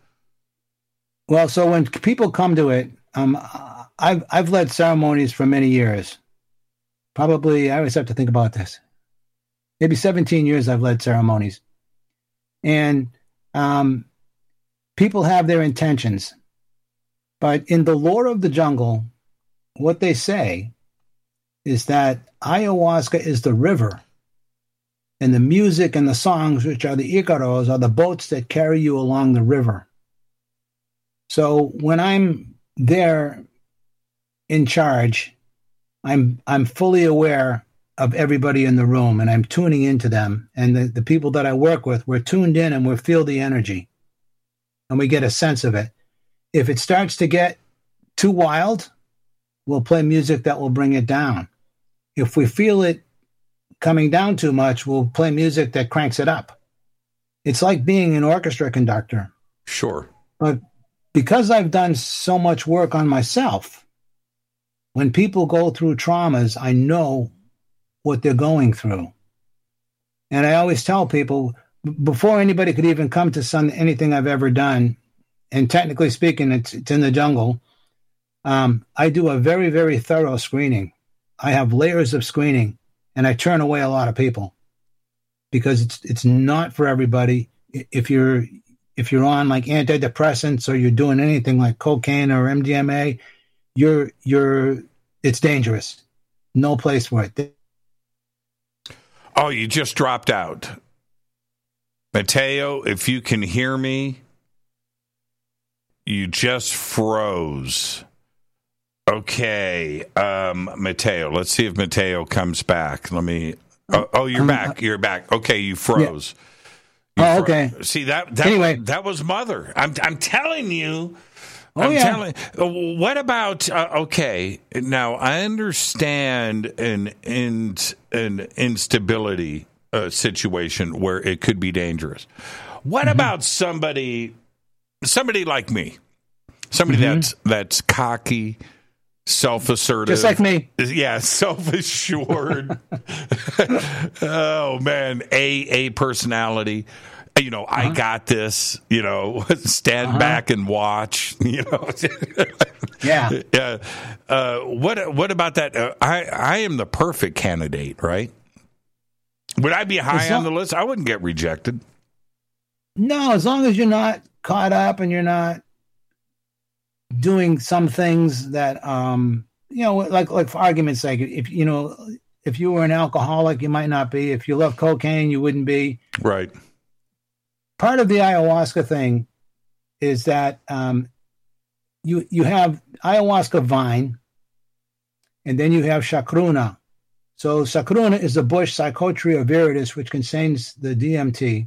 Well, so when people come to it, um, I've I've led ceremonies for many years. Probably, I always have to think about this. Maybe 17 years I've led ceremonies and um, people have their intentions. But in the lore of the jungle, what they say is that ayahuasca is the river, and the music and the songs, which are the icaros, are the boats that carry you along the river. So when I'm there in charge, I'm I'm fully aware of everybody in the room and I'm tuning into them. And the, the people that I work with, we're tuned in and we feel the energy and we get a sense of it. If it starts to get too wild, we'll play music that will bring it down. If we feel it coming down too much, we'll play music that cranks it up. It's like being an orchestra conductor. Sure. But because I've done so much work on myself, when people go through traumas, I know what they're going through. And I always tell people before anybody could even come to some anything I've ever done, and technically speaking, it's, it's in the jungle. Um, I do a very, very thorough screening. I have layers of screening, and I turn away a lot of people because it's it's not for everybody. If you're if you're on like antidepressants or you're doing anything like cocaine or MDMA, you're you're it's dangerous. No place for it. Oh, you just dropped out. Mateo, if you can hear me, you just froze. Okay, um, Mateo. Let's see if Mateo comes back. Let me. Oh, oh you're um, back. You're back. Okay, you froze. Yeah. You oh, okay. See that? that anyway, that was mother. I'm. I'm telling you. Oh, I'm yeah. telling. What about? Uh, okay, now I understand an in, an instability uh, situation where it could be dangerous. What mm-hmm. about somebody somebody like me, somebody Mm-hmm. that's that's cocky, self-assertive, Just like me. yeah, self-assured. oh man, a a personality. You know, Uh-huh. I got this. You know, stand back and watch. You know, Yeah. yeah. Uh, what what about that? Uh, I I am the perfect candidate, right? Would I be high As on the list? I wouldn't get rejected. No, as long as you're not caught up and you're not doing some things that um you know like like for argument's sake if you know if you were an alcoholic you might not be if you love cocaine you wouldn't be Right. part of the ayahuasca thing is that um you you have ayahuasca vine and then you have chacruna so chacruna is the bush psychotria viridis which contains the dmt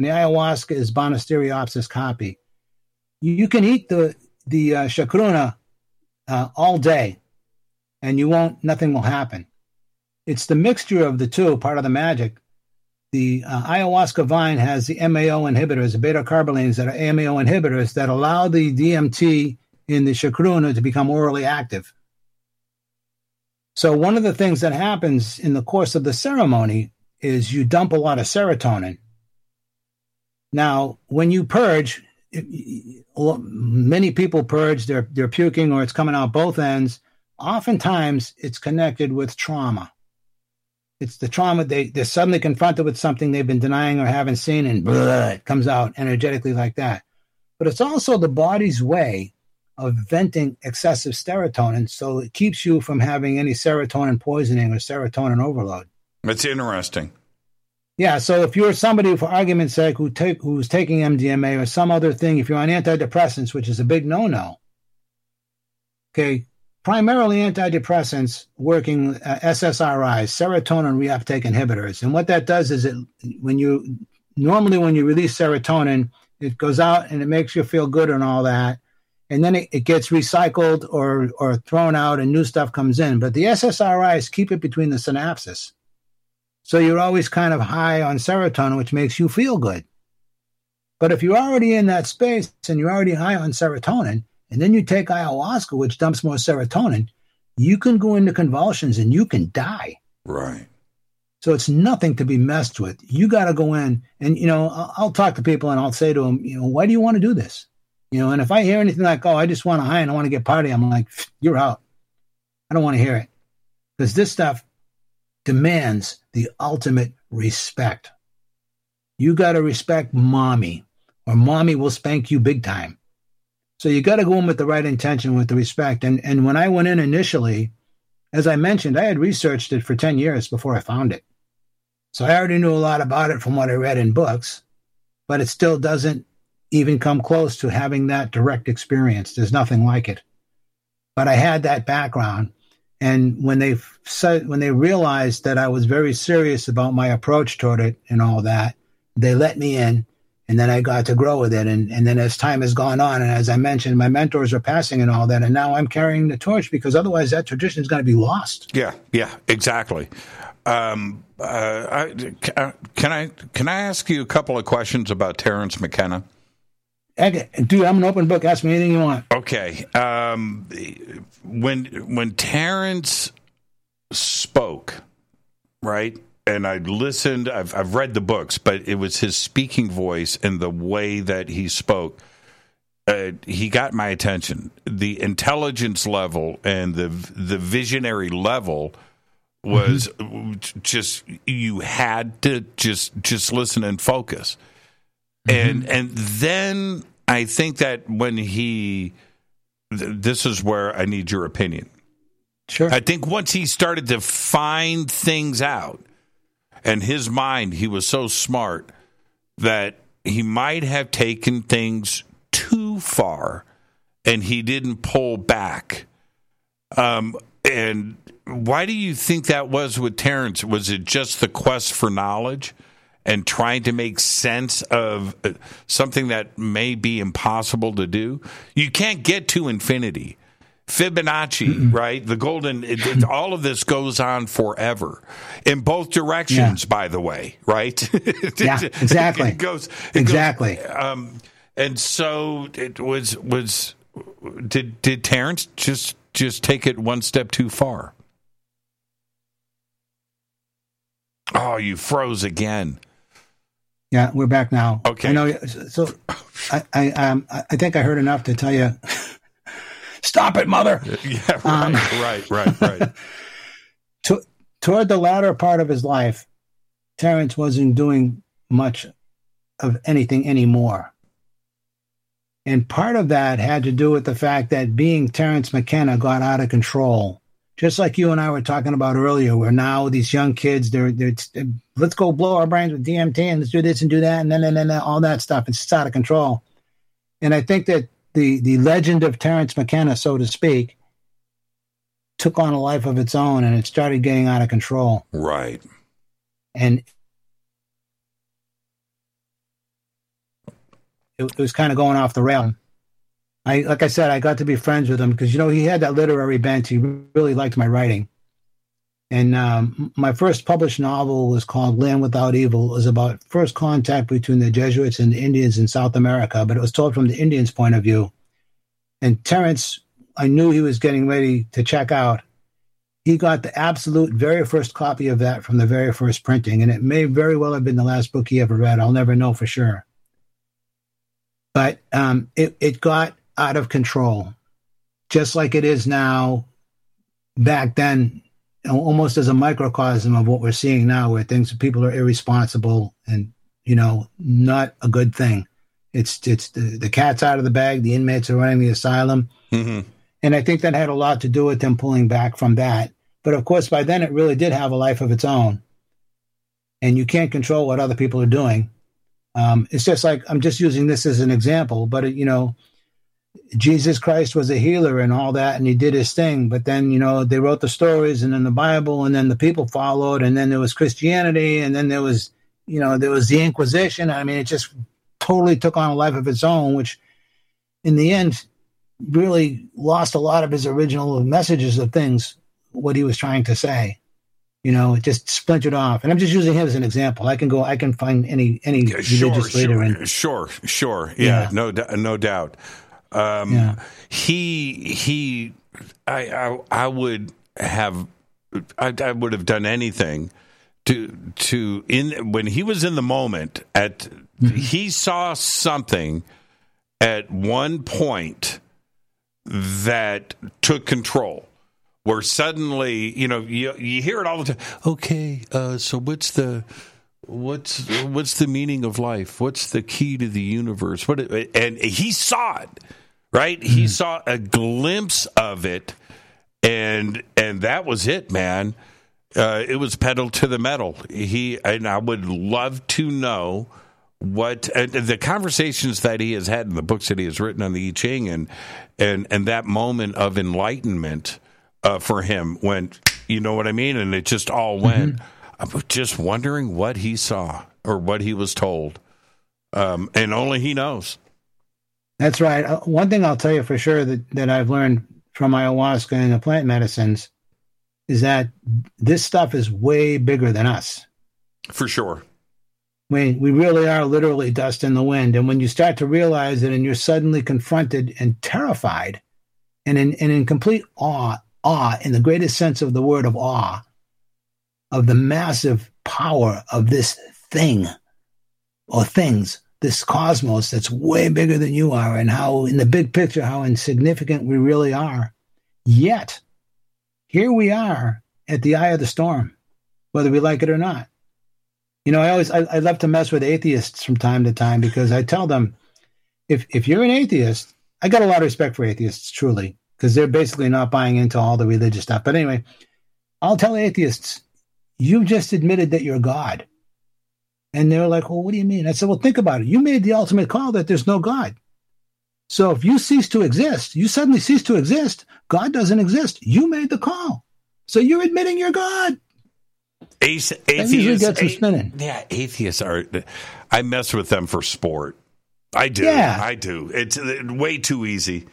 and the ayahuasca is Banisteriopsis caapi. You, can eat the the uh, chacruna uh, all day, and you won't. Nothing will happen. It's the mixture of the two, part of the magic. The uh, ayahuasca vine has the MAO inhibitors, the beta carbolines that are MAO inhibitors that allow the DMT in the chacruna to become orally active. So one of the things that happens in the course of the ceremony is you dump a lot of serotonin. Now, when you purge, many people purge, they're, they're puking or it's coming out both ends. Oftentimes, it's connected with trauma. It's the trauma, they, they're suddenly confronted with something they've been denying or haven't seen, and blah, it comes out energetically like that. But it's also the body's way of venting excessive serotonin, so it keeps you from having any serotonin poisoning or serotonin overload. It's interesting. Yeah, so if you're somebody, for argument's sake, who take who's taking MDMA or some other thing, if you're on antidepressants, which is a big no-no, okay, primarily antidepressants working uh, SSRIs, serotonin reuptake inhibitors, and what that does is it when you normally when you release serotonin, it goes out and it makes you feel good and all that, and then it, it gets recycled or or thrown out and new stuff comes in. But the SSRIs keep it between the synapses. So you're always kind of high on serotonin, which makes you feel good. But if you're already in that space and you're already high on serotonin, and then you take ayahuasca, which dumps more serotonin, you can go into convulsions and you can die. Right. So it's nothing to be messed with. You got to go in and, you know, I'll, I'll talk to people and I'll say to them, you know, why do you want to do this? You know, and if I hear anything like, oh, I just want to high and I want to get party, I'm like, you're out. I don't want to hear it. Because this stuff demands the ultimate respect. You got to respect mommy, or mommy will spank you big time. So you got to go in with the right intention, with the respect. And and when I went in initially, as I mentioned, I had researched it for ten years before I found it. So I already knew a lot about it from what I read in books, but it still doesn't even come close to having that direct experience. There's nothing like it. But I had that background. And when they said, when they realized that I was very serious about my approach toward it and all that, they let me in. And then I got to grow with it. And, and then as time has gone on, and as I mentioned, my mentors are passing and all that. And now I'm carrying the torch because otherwise that tradition is going to be lost. Yeah. Yeah. Exactly. Um, uh, I, can I can I ask you a couple of questions about Terence McKenna? Dude, I'm an open book. Ask me anything you want. Okay. Um, when when Terence spoke, right? And I listened. I've I've read the books, but it was his speaking voice and the way that he spoke. Uh, he got my attention. The intelligence level and the the visionary level was just you had to just just listen and focus and and then I think that when he, th- this is where I need your opinion. Sure. I think once he started to find things out, and his mind, he was so smart that he might have taken things too far, and he didn't pull back. Um, and why do you think that was with Terence? Was it just the quest for knowledge? And trying to make sense of uh, something that may be impossible to do. You can't get to infinity. Fibonacci, right? The golden, it, it, all of this goes on forever in both directions, Yeah. by the way, right? Yeah, exactly. it goes Exactly. Goes, um, and so it was was did did Terence just just take it one step too far? Oh, you froze again. Yeah, we're back now. Okay. I know. So, I I um I think I heard enough to tell you. Stop it, mother. Yeah, right, um, right, right, right. to, toward the latter part of his life, Terence wasn't doing much of anything anymore. And part of that had to do with the fact that being Terence McKenna got out of control. Just like you and I were talking about earlier, where now these young kids, they're, they're, let's go blow our brains with DMT and let's do this and do that and then, and then all that stuff. It's just out of control. And I think that the, the legend of Terence McKenna, so to speak, took on a life of its own and it started getting out of control. Right. And it, it was kind of going off the rail. I like I said, I got to be friends with him because you know he had that literary bent. He really liked my writing. And um, my first published novel was called Land Without Evil. It was about first contact between the Jesuits and the Indians in South America, but it was told from the Indians' point of view. And Terence, I knew he was getting ready to check out. He got the absolute very first copy of that from the very first printing, and it may very well have been the last book he ever read. I'll never know for sure but um, it, it got out of control, just like it is now. Back then, almost as a microcosm of what we're seeing now, where things people are irresponsible and you know not a good thing. It's it's the, the cat's out of the bag. The inmates are running the asylum, mm-hmm. and I think that had a lot to do with them pulling back from that. But of course, by then it really did have a life of its own, and you can't control what other people are doing. Um, it's just like I'm just using this as an example, but you know, Jesus Christ was a healer and all that, and he did his thing. But then, you know, they wrote the stories and then the Bible, and then the people followed, and then there was Christianity, and then there was, you know, there was the Inquisition. I mean, it just totally took on a life of its own, which in the end really lost a lot of his original messages of things, what he was trying to say you know, it just splintered off. And I'm just using him as an example. I can go, I can find any any yeah, sure, religious leader sure, and sure, sure, yeah, yeah. no, no doubt. Um, yeah. He he, I, I I would have, I, I would have done anything to to in when he was in the moment at mm-hmm. he saw something at one point that took control where suddenly, you know, you, you hear it all the time. Okay, uh, so what's the what's what's the meaning of life? What's the key to the universe? What and he saw it, right? Mm-hmm. He saw a glimpse of it, and and that was it, man. Uh, it was pedal to the metal. He and I would love to know what uh, the conversations that he has had in the books that he has written on the I Ching and and and that moment of enlightenment uh, for him when you know what I mean, and it just all went. Mm-hmm. I'm just wondering what he saw or what he was told, um, and only he knows. That's right. Uh, one thing I'll tell you for sure that, that I've learned from ayahuasca and the plant medicines is that this stuff is way bigger than us. For sure. We, we really are literally dust in the wind. And when you start to realize it and you're suddenly confronted and terrified and in, and in complete awe awe, in the greatest sense of the word of awe, of the massive power of this thing or things, this cosmos that's way bigger than you are, and how, in the big picture, how insignificant we really are. Yet, here we are at the eye of the storm, whether we like it or not. You know, I always I, I love to mess with atheists from time to time because I tell them, if if you're an atheist, I got a lot of respect for atheists, truly because they're basically not buying into all the religious stuff. But anyway, I'll tell atheists, you've just admitted that you're God. And they're like, well, what do you mean? I said, well, think about it. You made the ultimate call that there's no God. So if you cease to exist, you suddenly cease to exist. God doesn't exist. You made the call. So you're admitting you're God. Ace, atheists, gets them spinning. Yeah, atheists are. I mess with them for sport. I do. Yeah. I do. It's way too easy.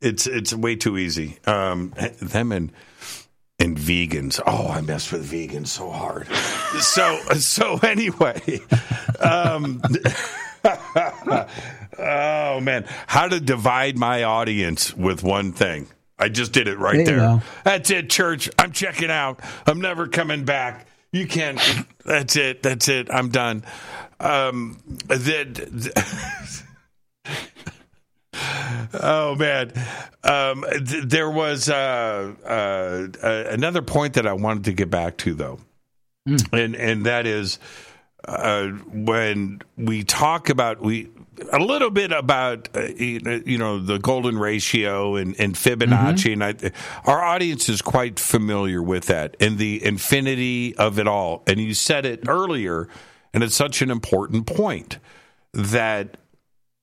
It's it's way too easy. Um, them and and vegans. Oh, I mess with vegans so hard. so so anyway, um, Oh man, how to divide my audience with one thing. I just did it right There there. That's it, church. I'm checking out. I'm never coming back. You can't. That's it. That's it. I'm done. Um, that. Oh man, um, th- there was uh, uh, uh, another point that I wanted to get back to though, and and that is uh, when we talk about we a little bit about uh, you know the golden ratio and, and Fibonacci, and I, our audience is quite familiar with that and the infinity of it all. And you said it earlier, and it's such an important point that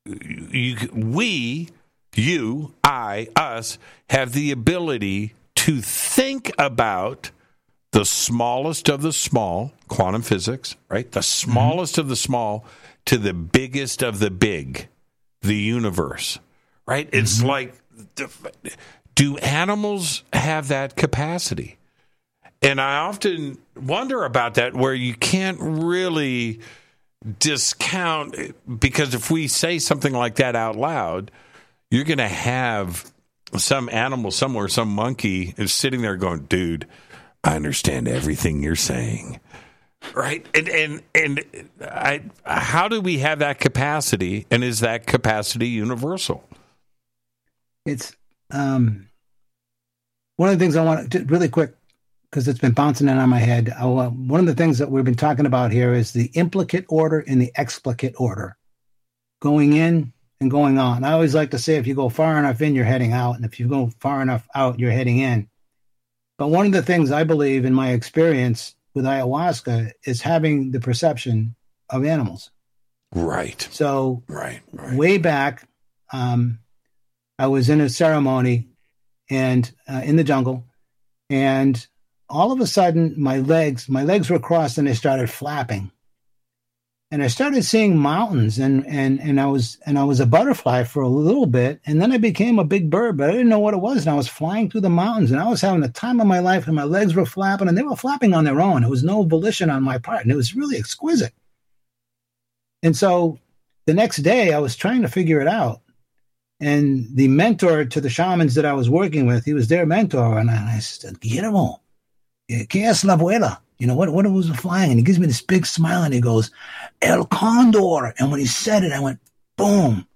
you, we, you, I, us, have the ability to think about the smallest of the small, quantum physics, right? The mm-hmm. smallest of the small to the biggest of the big, the universe, right? It's mm-hmm. like, do animals have that capacity? And I often wonder about that, where you can't really discount, because if we say something like that out loud, you're going to have some animal somewhere, some monkey is sitting there going, dude, I understand everything you're saying. Right. And, and, and I, how do we have that capacity? And is that capacity universal? It's um, one of the things I want to really quick because it's been bouncing in on my head. I, one of the things that we've been talking about here is the implicate order and the explicate order, going in and going on. I always like to say if you go far enough in, you're heading out, and if you go far enough out, you're heading in. But one of the things I believe in my experience with ayahuasca is having the perception of animals. Right. So Right. Right. way back, um, I was in a ceremony and uh, in the jungle, and all of a sudden my legs, my legs were crossed and they started flapping, and I started seeing mountains and and and I was and I was a butterfly for a little bit, and then I became a big bird, but I didn't know what it was, and I was flying through the mountains, and I was having the time of my life, and my legs were flapping, and they were flapping on their own. It was no volition on my part, and it was really exquisite. And so the next day I was trying to figure it out. And the mentor to the shamans that I was working with, he was their mentor. And I said, Guillermo, eh, ¿qué es la abuela? You know, what, what was flying? And he gives me this big smile and he goes, El Condor. And when he said it, I went, boom,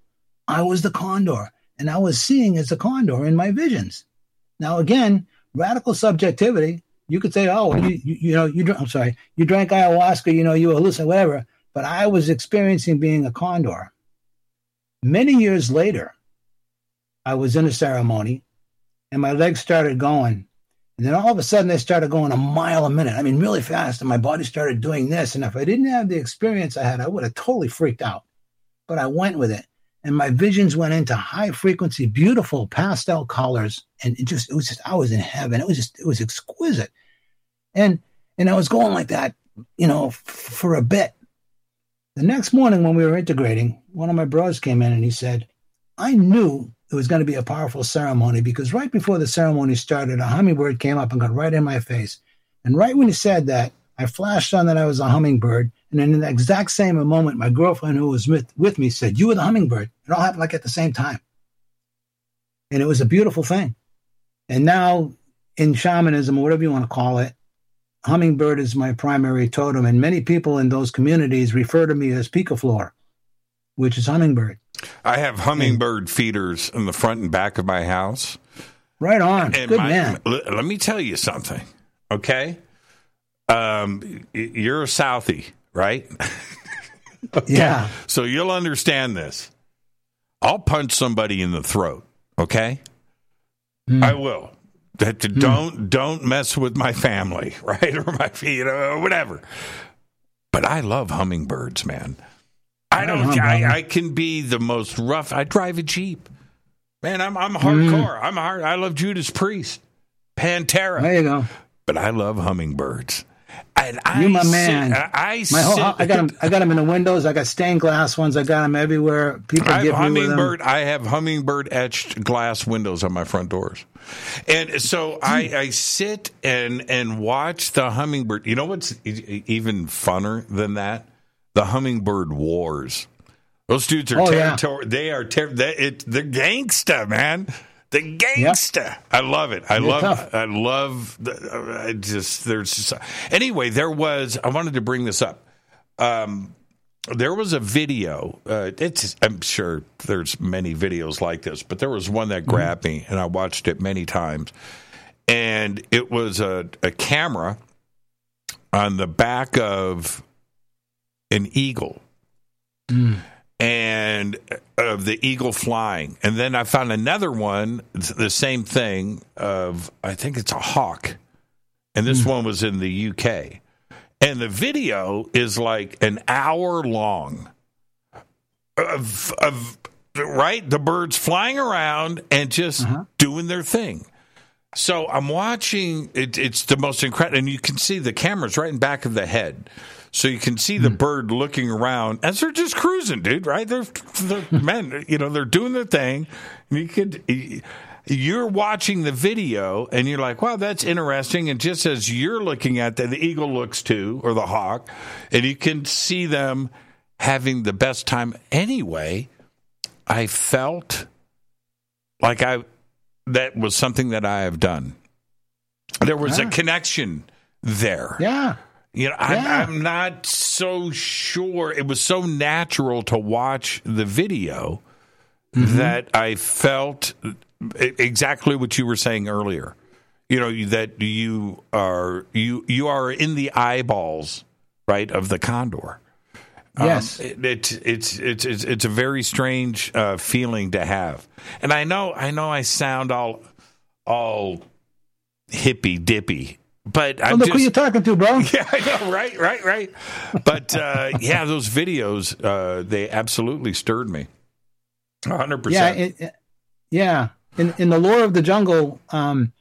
I was the condor. And I was seeing as a condor in my visions. Now, again, radical subjectivity. You could say, oh, you, you, you know, you, dr- I'm sorry, you drank ayahuasca, you know, you hallucinate, whatever. But I was experiencing being a condor. Many years later, I was in a ceremony and my legs started going. And then all of a sudden, they started going a mile a minute. I mean, really fast. And my body started doing this. And if I didn't have the experience I had, I would have totally freaked out. But I went with it. And my visions went into high frequency, beautiful pastel colors. And it just, it was just, I was in heaven. It was just, it was exquisite. And, and I was going like that, you know, f- for a bit. The next morning when we were integrating, one of my bros came in and he said, I knew it was going to be a powerful ceremony because right before the ceremony started, a hummingbird came up and got right in my face. And right when he said that, I flashed on that I was a hummingbird. And in the exact same moment, my girlfriend who was with, with me said, You were the hummingbird. It all happened like at the same time. And it was a beautiful thing. And now in shamanism, or whatever you want to call it, hummingbird is my primary totem. And many people in those communities refer to me as picaflor, which is hummingbird. I have hummingbird feeders in the front and back of my house. Right on. And Good my- man. let me tell you something, okay? Um, you're a Southie, right? Yeah. So you'll understand this. I'll punch somebody in the throat, okay? Hmm. I will. That don't don't mess with my family, right? Or my you know, or whatever. But I love hummingbirds, man. I don't. I, I can be the most rough. I drive a jeep, man. I'm I'm hardcore. Mm-hmm. I'm hard. I love Judas Priest, Pantera, There you go. but I love hummingbirds. And I You my sit- man. I, I My whole, sit- I got them. I got them in the windows. I got stained glass ones. I got them everywhere. People I have give me them. hummingbird. I have hummingbird etched glass windows on my front doors, and so I, hmm. I sit and and watch the hummingbird. You know what's even funner than that? The hummingbird wars. Those dudes are Oh, yeah. territory. They are ter- they, it, they're gangsta, man. The gangsta. I love it. I love. tough. I love. The, I just there's just, anyway. There was. I wanted to bring this up. Um, there was a video. Uh, it's. I'm sure there's many videos like this, but there was one that grabbed me, and I watched it many times. And it was a, a camera on the back of an eagle and uh, of the eagle flying. And then I found another one, the same thing of I think it's a hawk. And this hmm. one was in the UK. And the video is like an hour long of of right the birds flying around and just uh-huh. doing their thing. So I'm watching. It, it's the most incredible, and you can see the cameras right in back of the head, so you can see the hmm. bird looking around as they're just cruising, dude. Right? They're, they're men. You know, they're doing their thing. You could. You're watching the video, and you're like, "Wow, that's interesting." And just as you're looking at that, the eagle looks too, or the hawk, and you can see them having the best time. Anyway, I felt like I that was something that I have done. There was a connection there. Yeah. You know, I'm, Yeah. I'm not so sure. It was so natural to watch the video Mm-hmm. that I felt exactly what you were saying earlier. You know that you are you you are in the eyeballs, right, of the condor. Um, Yes. it, it's it's it's it's it's a very strange uh, feeling to have, and I know I know I sound all all hippy dippy, but Oh, I'm look just who you're talking to, bro. yeah, I know, right, right, right. But uh, yeah, those videos uh, they absolutely stirred me, hundred percent. it, it- yeah. In in the lore of the jungle, um,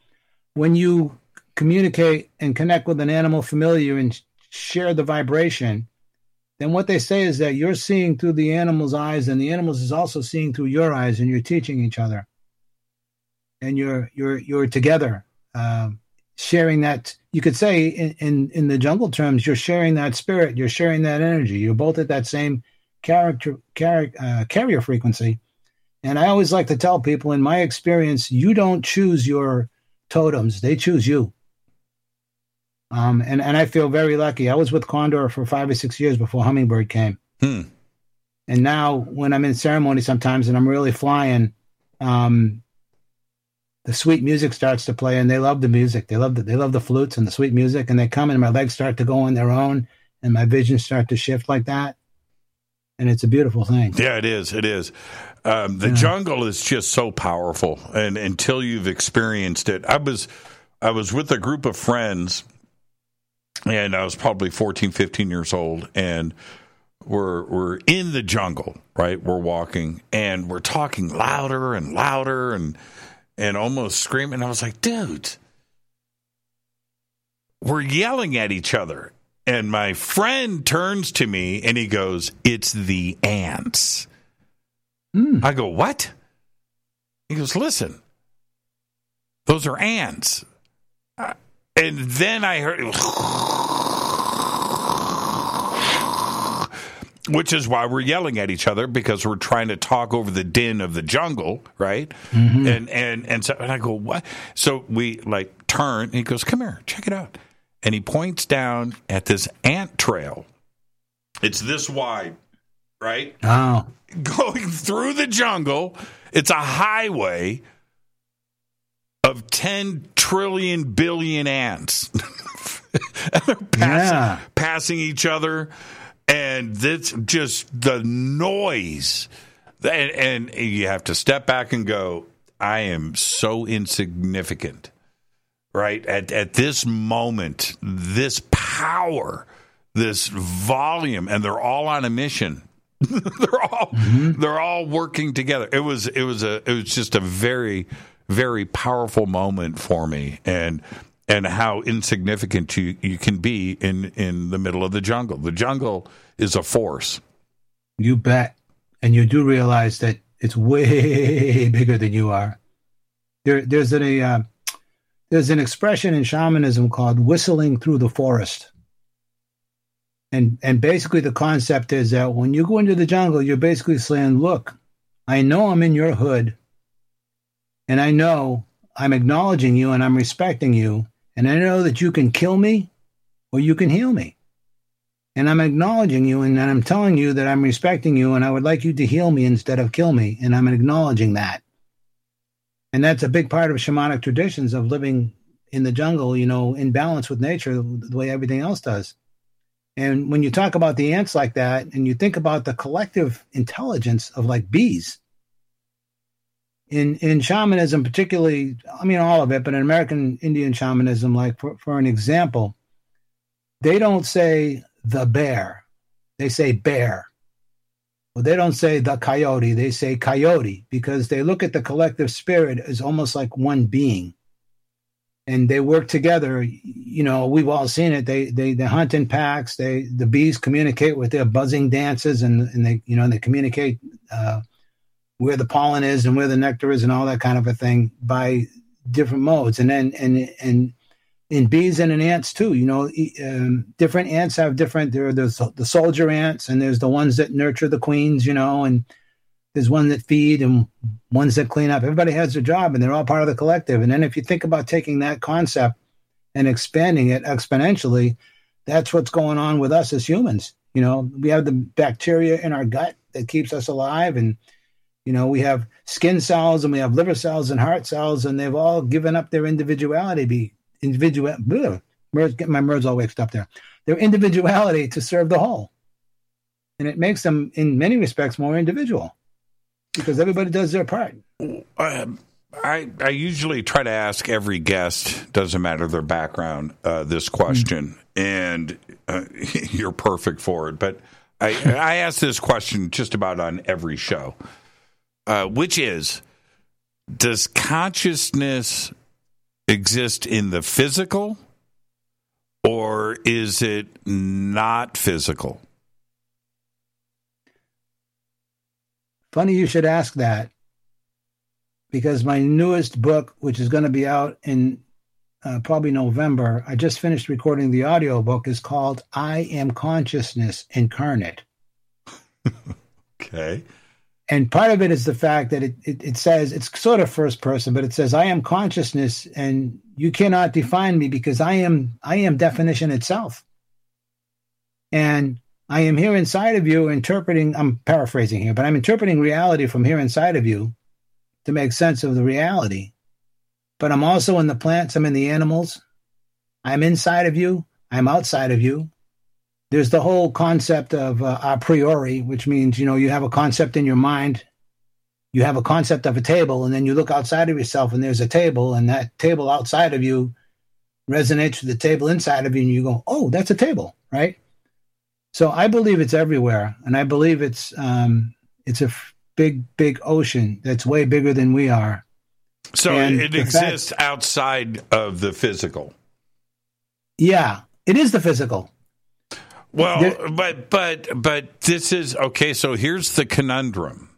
when you communicate and connect with an animal familiar and share the vibration, then what they say is that you're seeing through the animal's eyes, and the animals is also seeing through your eyes, and you're teaching each other, and you're you're you're together, um, sharing that. You could say in, in in the jungle terms, you're sharing that spirit, you're sharing that energy. You're both at that same character car, uh, carrier frequency. And I always like to tell people, in my experience, you don't choose your totems; they choose you. Um, and and I feel very lucky. I was with Condor for five or six years before Hummingbird came. Hmm. And now, when I'm in ceremony sometimes and I'm really flying, um, the sweet music starts to play, and they love the music. They love the they love the flutes and the sweet music, and they come and my legs start to go on their own, and my vision start to shift like that, and it's a beautiful thing. Yeah, it is. It is. Um, the Yeah. jungle is just so powerful, and until you've experienced it, I was I was with a group of friends, and I was probably 14, 15 years old, and we're we're in the jungle, right? We're walking, and we're talking louder and louder, and and almost screaming. I was like, dude, we're yelling at each other. And my friend turns to me and he goes, It's the ants. I go, What? He goes, Listen, those are ants. Uh, And then I heard, which is why we're yelling at each other because we're trying to talk over the din of the jungle, right? Mm-hmm. And and and so and I go, what? So we like turn. And he goes, come here, check it out. And he points down at this ant trail. It's this wide, right? Oh, going through the jungle. It's a highway of 10 trillion billion ants. they're passing, Yeah. passing each other. And that's just the noise. And, and you have to step back and go, I am so insignificant. Right? At, at this moment, this power, this volume, and they're all on a mission they're all mm-hmm. they're all working together. It was it was a it was just a very very powerful moment for me and and how insignificant you, you can be in in the middle of the jungle. The jungle is a force. you bet. And you do realize that it's way bigger than you are. There, there's a uh, there's an expression in shamanism called whistling through the forest. And and basically the concept is that when you go into the jungle, you're basically saying, look, I know I'm in your hood, and I know I'm acknowledging you and I'm respecting you, and I know that you can kill me or you can heal me. And I'm acknowledging you and I'm telling you that I'm respecting you and I would like you to heal me instead of kill me. And I'm acknowledging that. And that's a big part of shamanic traditions of living in the jungle, you know, in balance with nature, the way everything else does. And when you talk about the ants like that, and you think about the collective intelligence of like bees, in in shamanism, particularly, I mean all of it, but in American Indian shamanism, like for, for an example, they don't say the bear, they say bear. Well, they don't say the coyote, they say coyote because they look at the collective spirit as almost like one being and they work together. You know, we've all seen it. They they they hunt in packs. They the bees communicate with their buzzing dances, and and they you know they communicate uh, where the pollen is and where the nectar is, and all that kind of a thing by different modes. And then and and in bees and in ants too. You know, um, different ants have different. There are the the soldier ants, and there's the ones that nurture the queens. You know, and there's one that feed and ones that clean up. Everybody has their job and they're all part of the collective. And then if you think about taking that concept and expanding it exponentially, that's what's going on with us as humans. You know, we have the bacteria in our gut that keeps us alive and you know, we have skin cells and we have liver cells and heart cells, and they've all given up their individuality. Be individual. Get my words all mixed up there. Their individuality to serve the whole, and it makes them, in many respects, more individual because everybody does their part. Um, I I usually try to ask every guest, doesn't matter their background, uh, this question, mm. and uh, you're perfect for it. But I I ask this question just about on every show, uh, which is, does consciousness exist in the physical, or is it not physical? Funny you should ask that because my newest book, which is going to be out in uh, probably November, I just finished recording the audio book, is called I Am Consciousness Incarnate. okay. And part of it is the fact that it, it, it says, it's sort of first person, but it says, I am consciousness and you cannot define me because I am, I am definition itself. And I am here inside of you interpreting, I'm paraphrasing here, but I'm interpreting reality from here inside of you to make sense of the reality. But I'm also in the plants, I'm in the animals. I'm inside of you, I'm outside of you. There's the whole concept of uh, a priori, which means, you know, you have a concept in your mind, you have a concept of a table, and then you look outside of yourself and there's a table, and that table outside of you resonates with the table inside of you, and you go, oh, that's a table, right? So I believe it's everywhere, and I believe it's um, it's a f- big, big ocean that's way bigger than we are. So and it exists fact, outside of the physical. Yeah, it is the physical. Well, there, but but but this is okay. So here's the conundrum.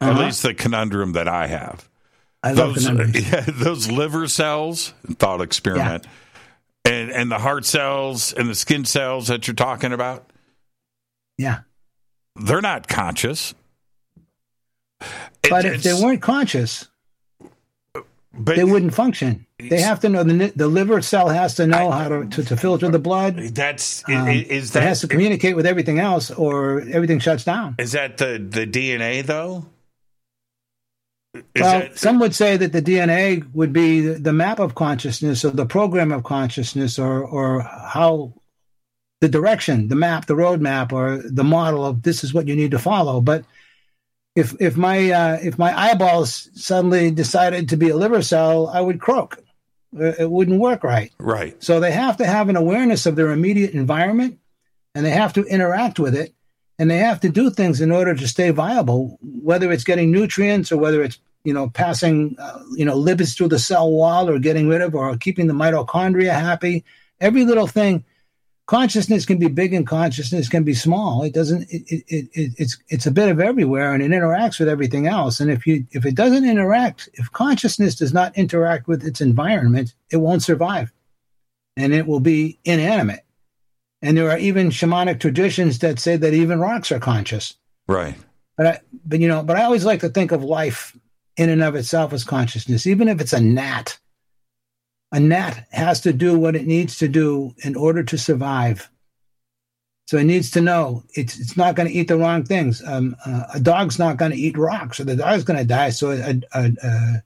Uh-huh. At least the conundrum that I have. I those. Yeah, those liver cells. Thought experiment. Yeah. And and the heart cells and the skin cells that you're talking about yeah. They're not conscious. But it, if they weren't conscious, but they wouldn't function. They have to know the the liver cell has to know I, how to, to, to, filter the blood. That's um, is that it has to communicate with everything else, or everything shuts down. Is that the the DNA though? Is well, that, some would say that the DNA would be the map of consciousness, or the program of consciousness, or or how the direction, the map, the roadmap, or the model of this is what you need to follow. But if if my uh, if my eyeballs suddenly decided to be a liver cell, I would croak. It wouldn't work right. Right. So they have to have an awareness of their immediate environment, and they have to interact with it, and they have to do things in order to stay viable. Whether it's getting nutrients or whether it's you know passing uh, you know lipids through the cell wall or getting rid of or keeping the mitochondria happy. Every little thing consciousness can be big and consciousness can be small. It doesn't. It, it, it, it's it's a bit of everywhere, and it interacts with everything else. And if you if it doesn't interact, if consciousness does not interact with its environment, it won't survive, and it will be inanimate. And there are even shamanic traditions that say that even rocks are conscious. Right. But I, but you know, but I always like to think of life in and of itself as consciousness, even if it's a gnat. A gnat has to do what it needs to do in order to survive. So it needs to know it's it's not going to eat the wrong things. Um, uh, a dog's not going to eat rocks, or the dog's going to die. So a, a, a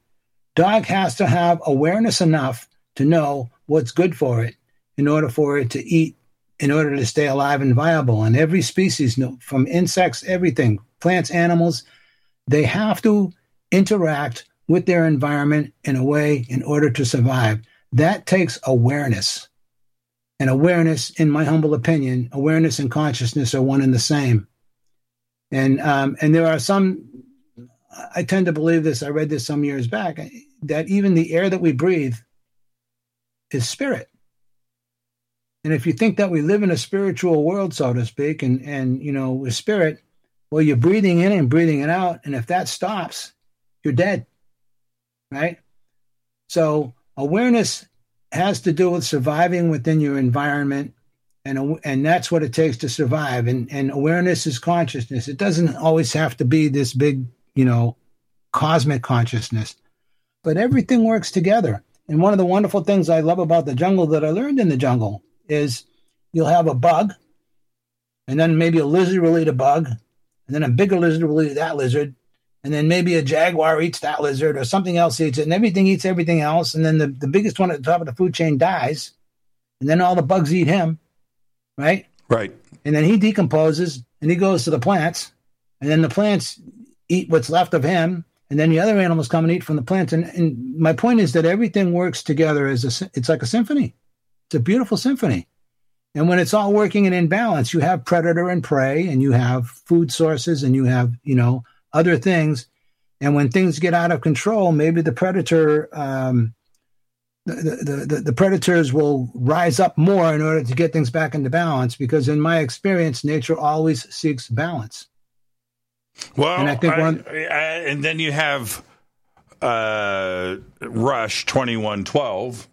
dog has to have awareness enough to know what's good for it in order for it to eat, in order to stay alive and viable. And every species, from insects, everything, plants, animals, they have to interact with their environment in a way in order to survive. That takes awareness. And awareness, in my humble opinion, awareness and consciousness are one and the same. And um, and there are some. I tend to believe this. I read this some years back that even the air that we breathe is spirit. And if you think that we live in a spiritual world, so to speak, and and you know, with spirit, well, you're breathing in and breathing it out, and if that stops, you're dead. Right? So awareness has to do with surviving within your environment and and that's what it takes to survive and and awareness is consciousness. It doesn't always have to be this big you know cosmic consciousness but everything works together. And one of the wonderful things i love about the jungle that i learned in the jungle is you'll have a bug and then maybe a lizard will eat a bug and then a bigger lizard will eat that lizard and then maybe a jaguar eats that lizard or something else eats it, and everything eats everything else, and then the, the biggest one at the top of the food chain dies, and then all the bugs eat him, right? Right. And then he decomposes and he goes to the plants, and then the plants eat what's left of him, and then the other animals come and eat from the plants. And, and my point is that everything works together as a it's like a symphony. It's a beautiful symphony. And when it's all working and in balance, you have predator and prey, and you have food sources, and you have, you know, other things. And when things get out of control, maybe the predator, um, the, the, the, the, predators will rise up more in order to get things back into balance. Because in my experience, nature always seeks balance. Well, and I think I, one, I, and then you have uh, Rush twenty one twelve,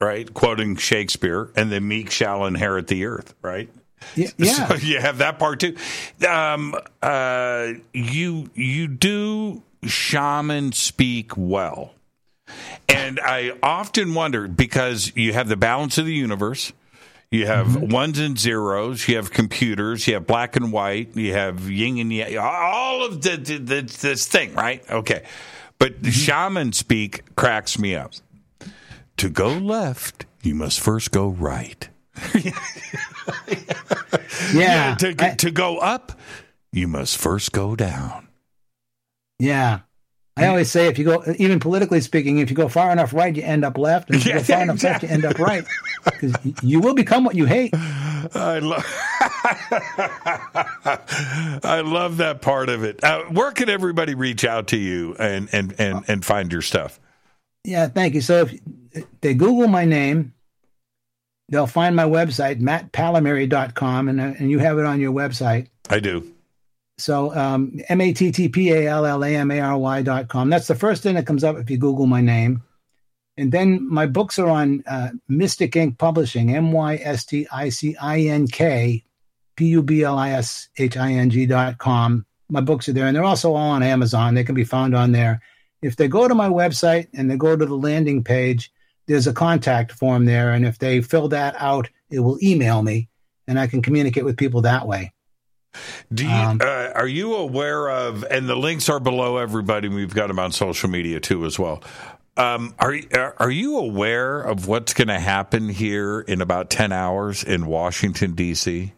right? Quoting Shakespeare, and the meek shall inherit the earth, right? Yeah, yeah. So you have that part too. Um, uh, you you do shaman speak well, and I often wonder because you have the balance of the universe. You have mm-hmm. ones and zeros. You have computers. You have black and white. You have yin and yang. All of the, the, the this thing, right? Okay, but mm-hmm. shaman speak cracks me up. To go left, you must first go right. yeah. to, I, to go up, you must first go down. Yeah. I always say if you go, even politically speaking, if you go far enough right, you end up left. And if you go far enough left, you end up right. Because you will become what you hate. I love, I love that part of it. Uh, where can everybody reach out to you and and and and find your stuff? Yeah, thank you. So if they Google my name, they'll find my website, mattpallamary.com, and, uh, and you have it on your website. I do. So um, M-A-T-T-P-A-L-L-A-M-A-R-Y dot com. That's the first thing that comes up if you Google my name. And then my books are on uh, Mystic Ink Publishing, M-Y-S-T-I-C-I-N-K P-U-B-L-I-S-H-I-N-G dot com. My books are there, and they're also all on Amazon. They can be found on there. If they go to my website and they go to the landing page, there's a contact form there. And if they fill that out, it will email me and I can communicate with people that way. Do you, um, uh, are you aware of, and the links are below everybody. We've got them on social media too as well. Um, are are you aware of what's going to happen here in about ten hours in Washington D.C.?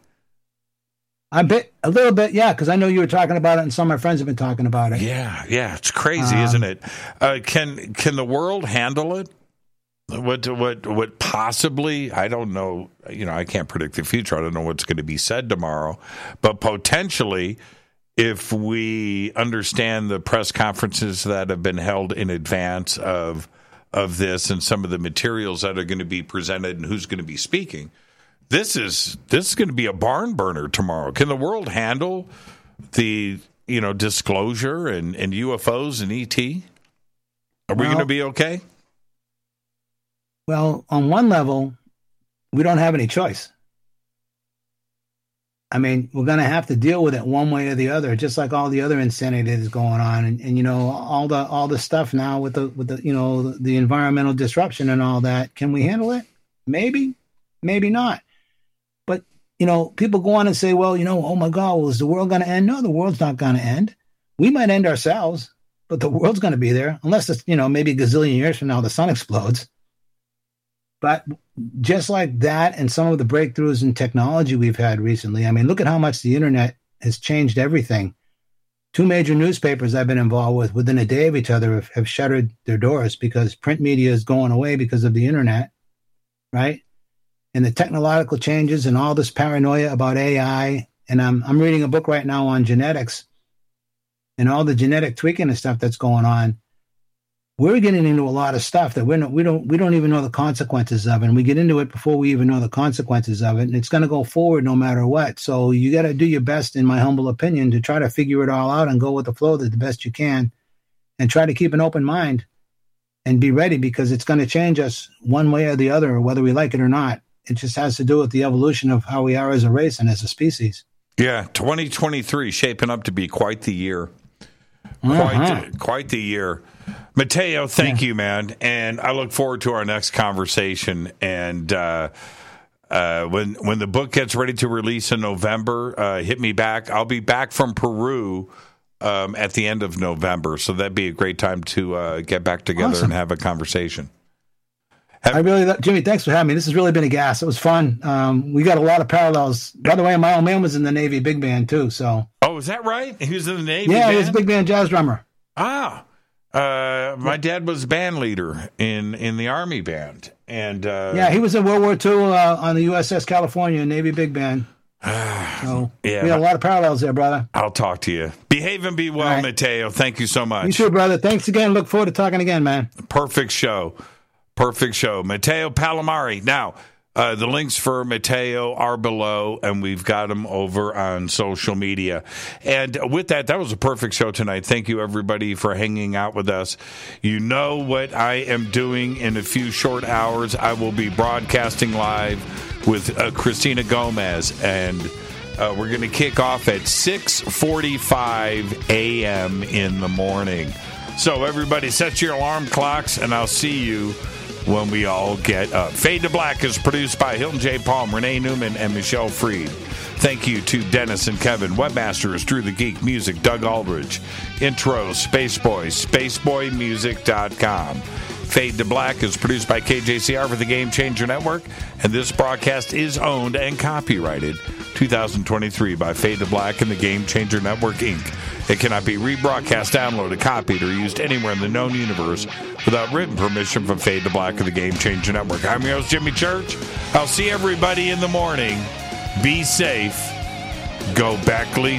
A bit, a little bit, yeah, because I know you were talking about it, and some of my friends have been talking about it. Yeah, yeah, it's crazy, um, isn't it? Uh, can can the world handle it? What what what possibly I don't know you know I can't predict the future. I don't know what's going to be said tomorrow. But potentially if we understand the press conferences that have been held in advance of of this and some of the materials that are going to be presented and who's going to be speaking this is this is going to be a barn burner tomorrow. Can the world handle the you know disclosure and and UFOs and ET are we going to be okay well, on one level, we don't have any choice. I mean, we're going to have to deal with it one way or the other, just like all the other insanity that's going on, and, and you know all the all the stuff now with the with the you know the, the environmental disruption and all that. Can we handle it? Maybe, maybe not. But you know, people go on and say, well, you know, oh my God, well, is the world going to end? No, the world's not going to end. We might end ourselves, but the world's going to be there, unless it's you know maybe a gazillion years from now the sun explodes. But just like that, and some of the breakthroughs in technology we've had recently, I mean, look at how much the internet has changed everything. Two major newspapers I've been involved with within a day of each other have, have shuttered their doors because print media is going away because of the internet, right? And the technological changes and all this paranoia about AI. And I'm, I'm reading a book right now on genetics and all the genetic tweaking and stuff that's going on we're getting into a lot of stuff that we're not, we don't we don't even know the consequences of, and we get into it before we even know the consequences of it, and it's going to go forward no matter what. So you got to do your best, in my humble opinion, to try to figure it all out and go with the flow the best you can, and try to keep an open mind and be ready because it's going to change us one way or the other, whether we like it or not. It just has to do with the evolution of how we are as a race and as a species. Yeah, 2023 shaping up to be quite the year. Quite, uh-huh. quite the year. Mateo, thank yeah. you, man, and I look forward to our next conversation. And uh, uh, when when the book gets ready to release in November, uh, hit me back. I'll be back from Peru um, at the end of November, so that'd be a great time to uh, get back together awesome. and have a conversation. Have- I really, Jimmy, thanks for having me. This has really been a gas. It was fun. Um, we got a lot of parallels. By the way, my old man was in the Navy big band too. So, oh, is that right? He was in the Navy. Yeah, band? he was a big band jazz drummer. Ah, uh, my dad was band leader in in the army band, and uh, yeah, he was in World War II uh, on the USS California Navy big band. so yeah, we got a lot of parallels there, brother. I'll talk to you. Behave and be well, right. Mateo. Thank you so much. You too, brother. Thanks again. Look forward to talking again, man. Perfect show. Perfect show. Mateo Pallamary. Now, uh, the links for Mateo are below, and we've got them over on social media. And with that, that was a perfect show tonight. Thank you, everybody, for hanging out with us. You know what I am doing in a few short hours. I will be broadcasting live with uh, Christina Gomez, and uh, we're going to kick off at 6:45 a.m. in the morning. So everybody, set your alarm clocks, and I'll see you when we all get up. Fade to Black is produced by Hilton J. Palm, Renee Newman, and Michelle Freed. Thank you to Dennis and Kevin. webmasters Drew the Geek Music, Doug Aldridge. Intro, Spaceboy, spaceboymusic.com. Fade to Black is produced by KJCR for the Game Changer Network, and this broadcast is owned and copyrighted 2023 by Fade to Black and the Game Changer Network, Inc. It cannot be rebroadcast, downloaded, copied, or used anywhere in the known universe without written permission from Fade to Black of the Game Changer Network. I'm your host, Jimmy Church. I'll see everybody in the morning. Be safe. Go Beckley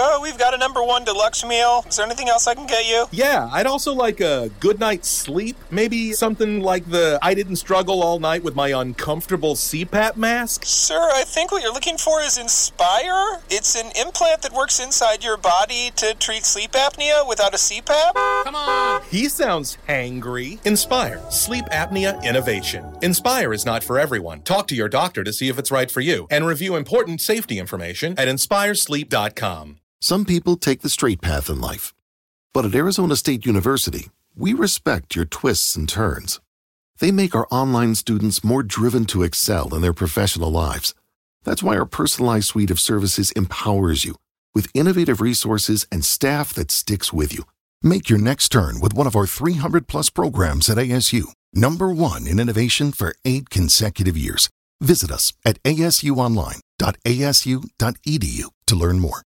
Teppy. got a number one deluxe meal. Is there anything else I can get you? Yeah, I'd also like a good night's sleep. Maybe something like the I didn't struggle all night with my uncomfortable CPAP mask. Sir, I think what you're looking for is Inspire. It's an implant that works inside your body to treat sleep apnea without a CPAP. Come on. He sounds hangry. Inspire, sleep apnea innovation. Inspire is not for everyone. Talk to your doctor to see if it's right for you and review important safety information at inspiresleep.com. Some people take the straight path in life. But at Arizona State University, we respect your twists and turns. They make our online students more driven to excel in their professional lives. That's why our personalized suite of services empowers you with innovative resources and staff that sticks with you. Make your next turn with one of our 300 plus programs at ASU. Number one in innovation for eight consecutive years. Visit us at asuonline.asu.edu to learn more.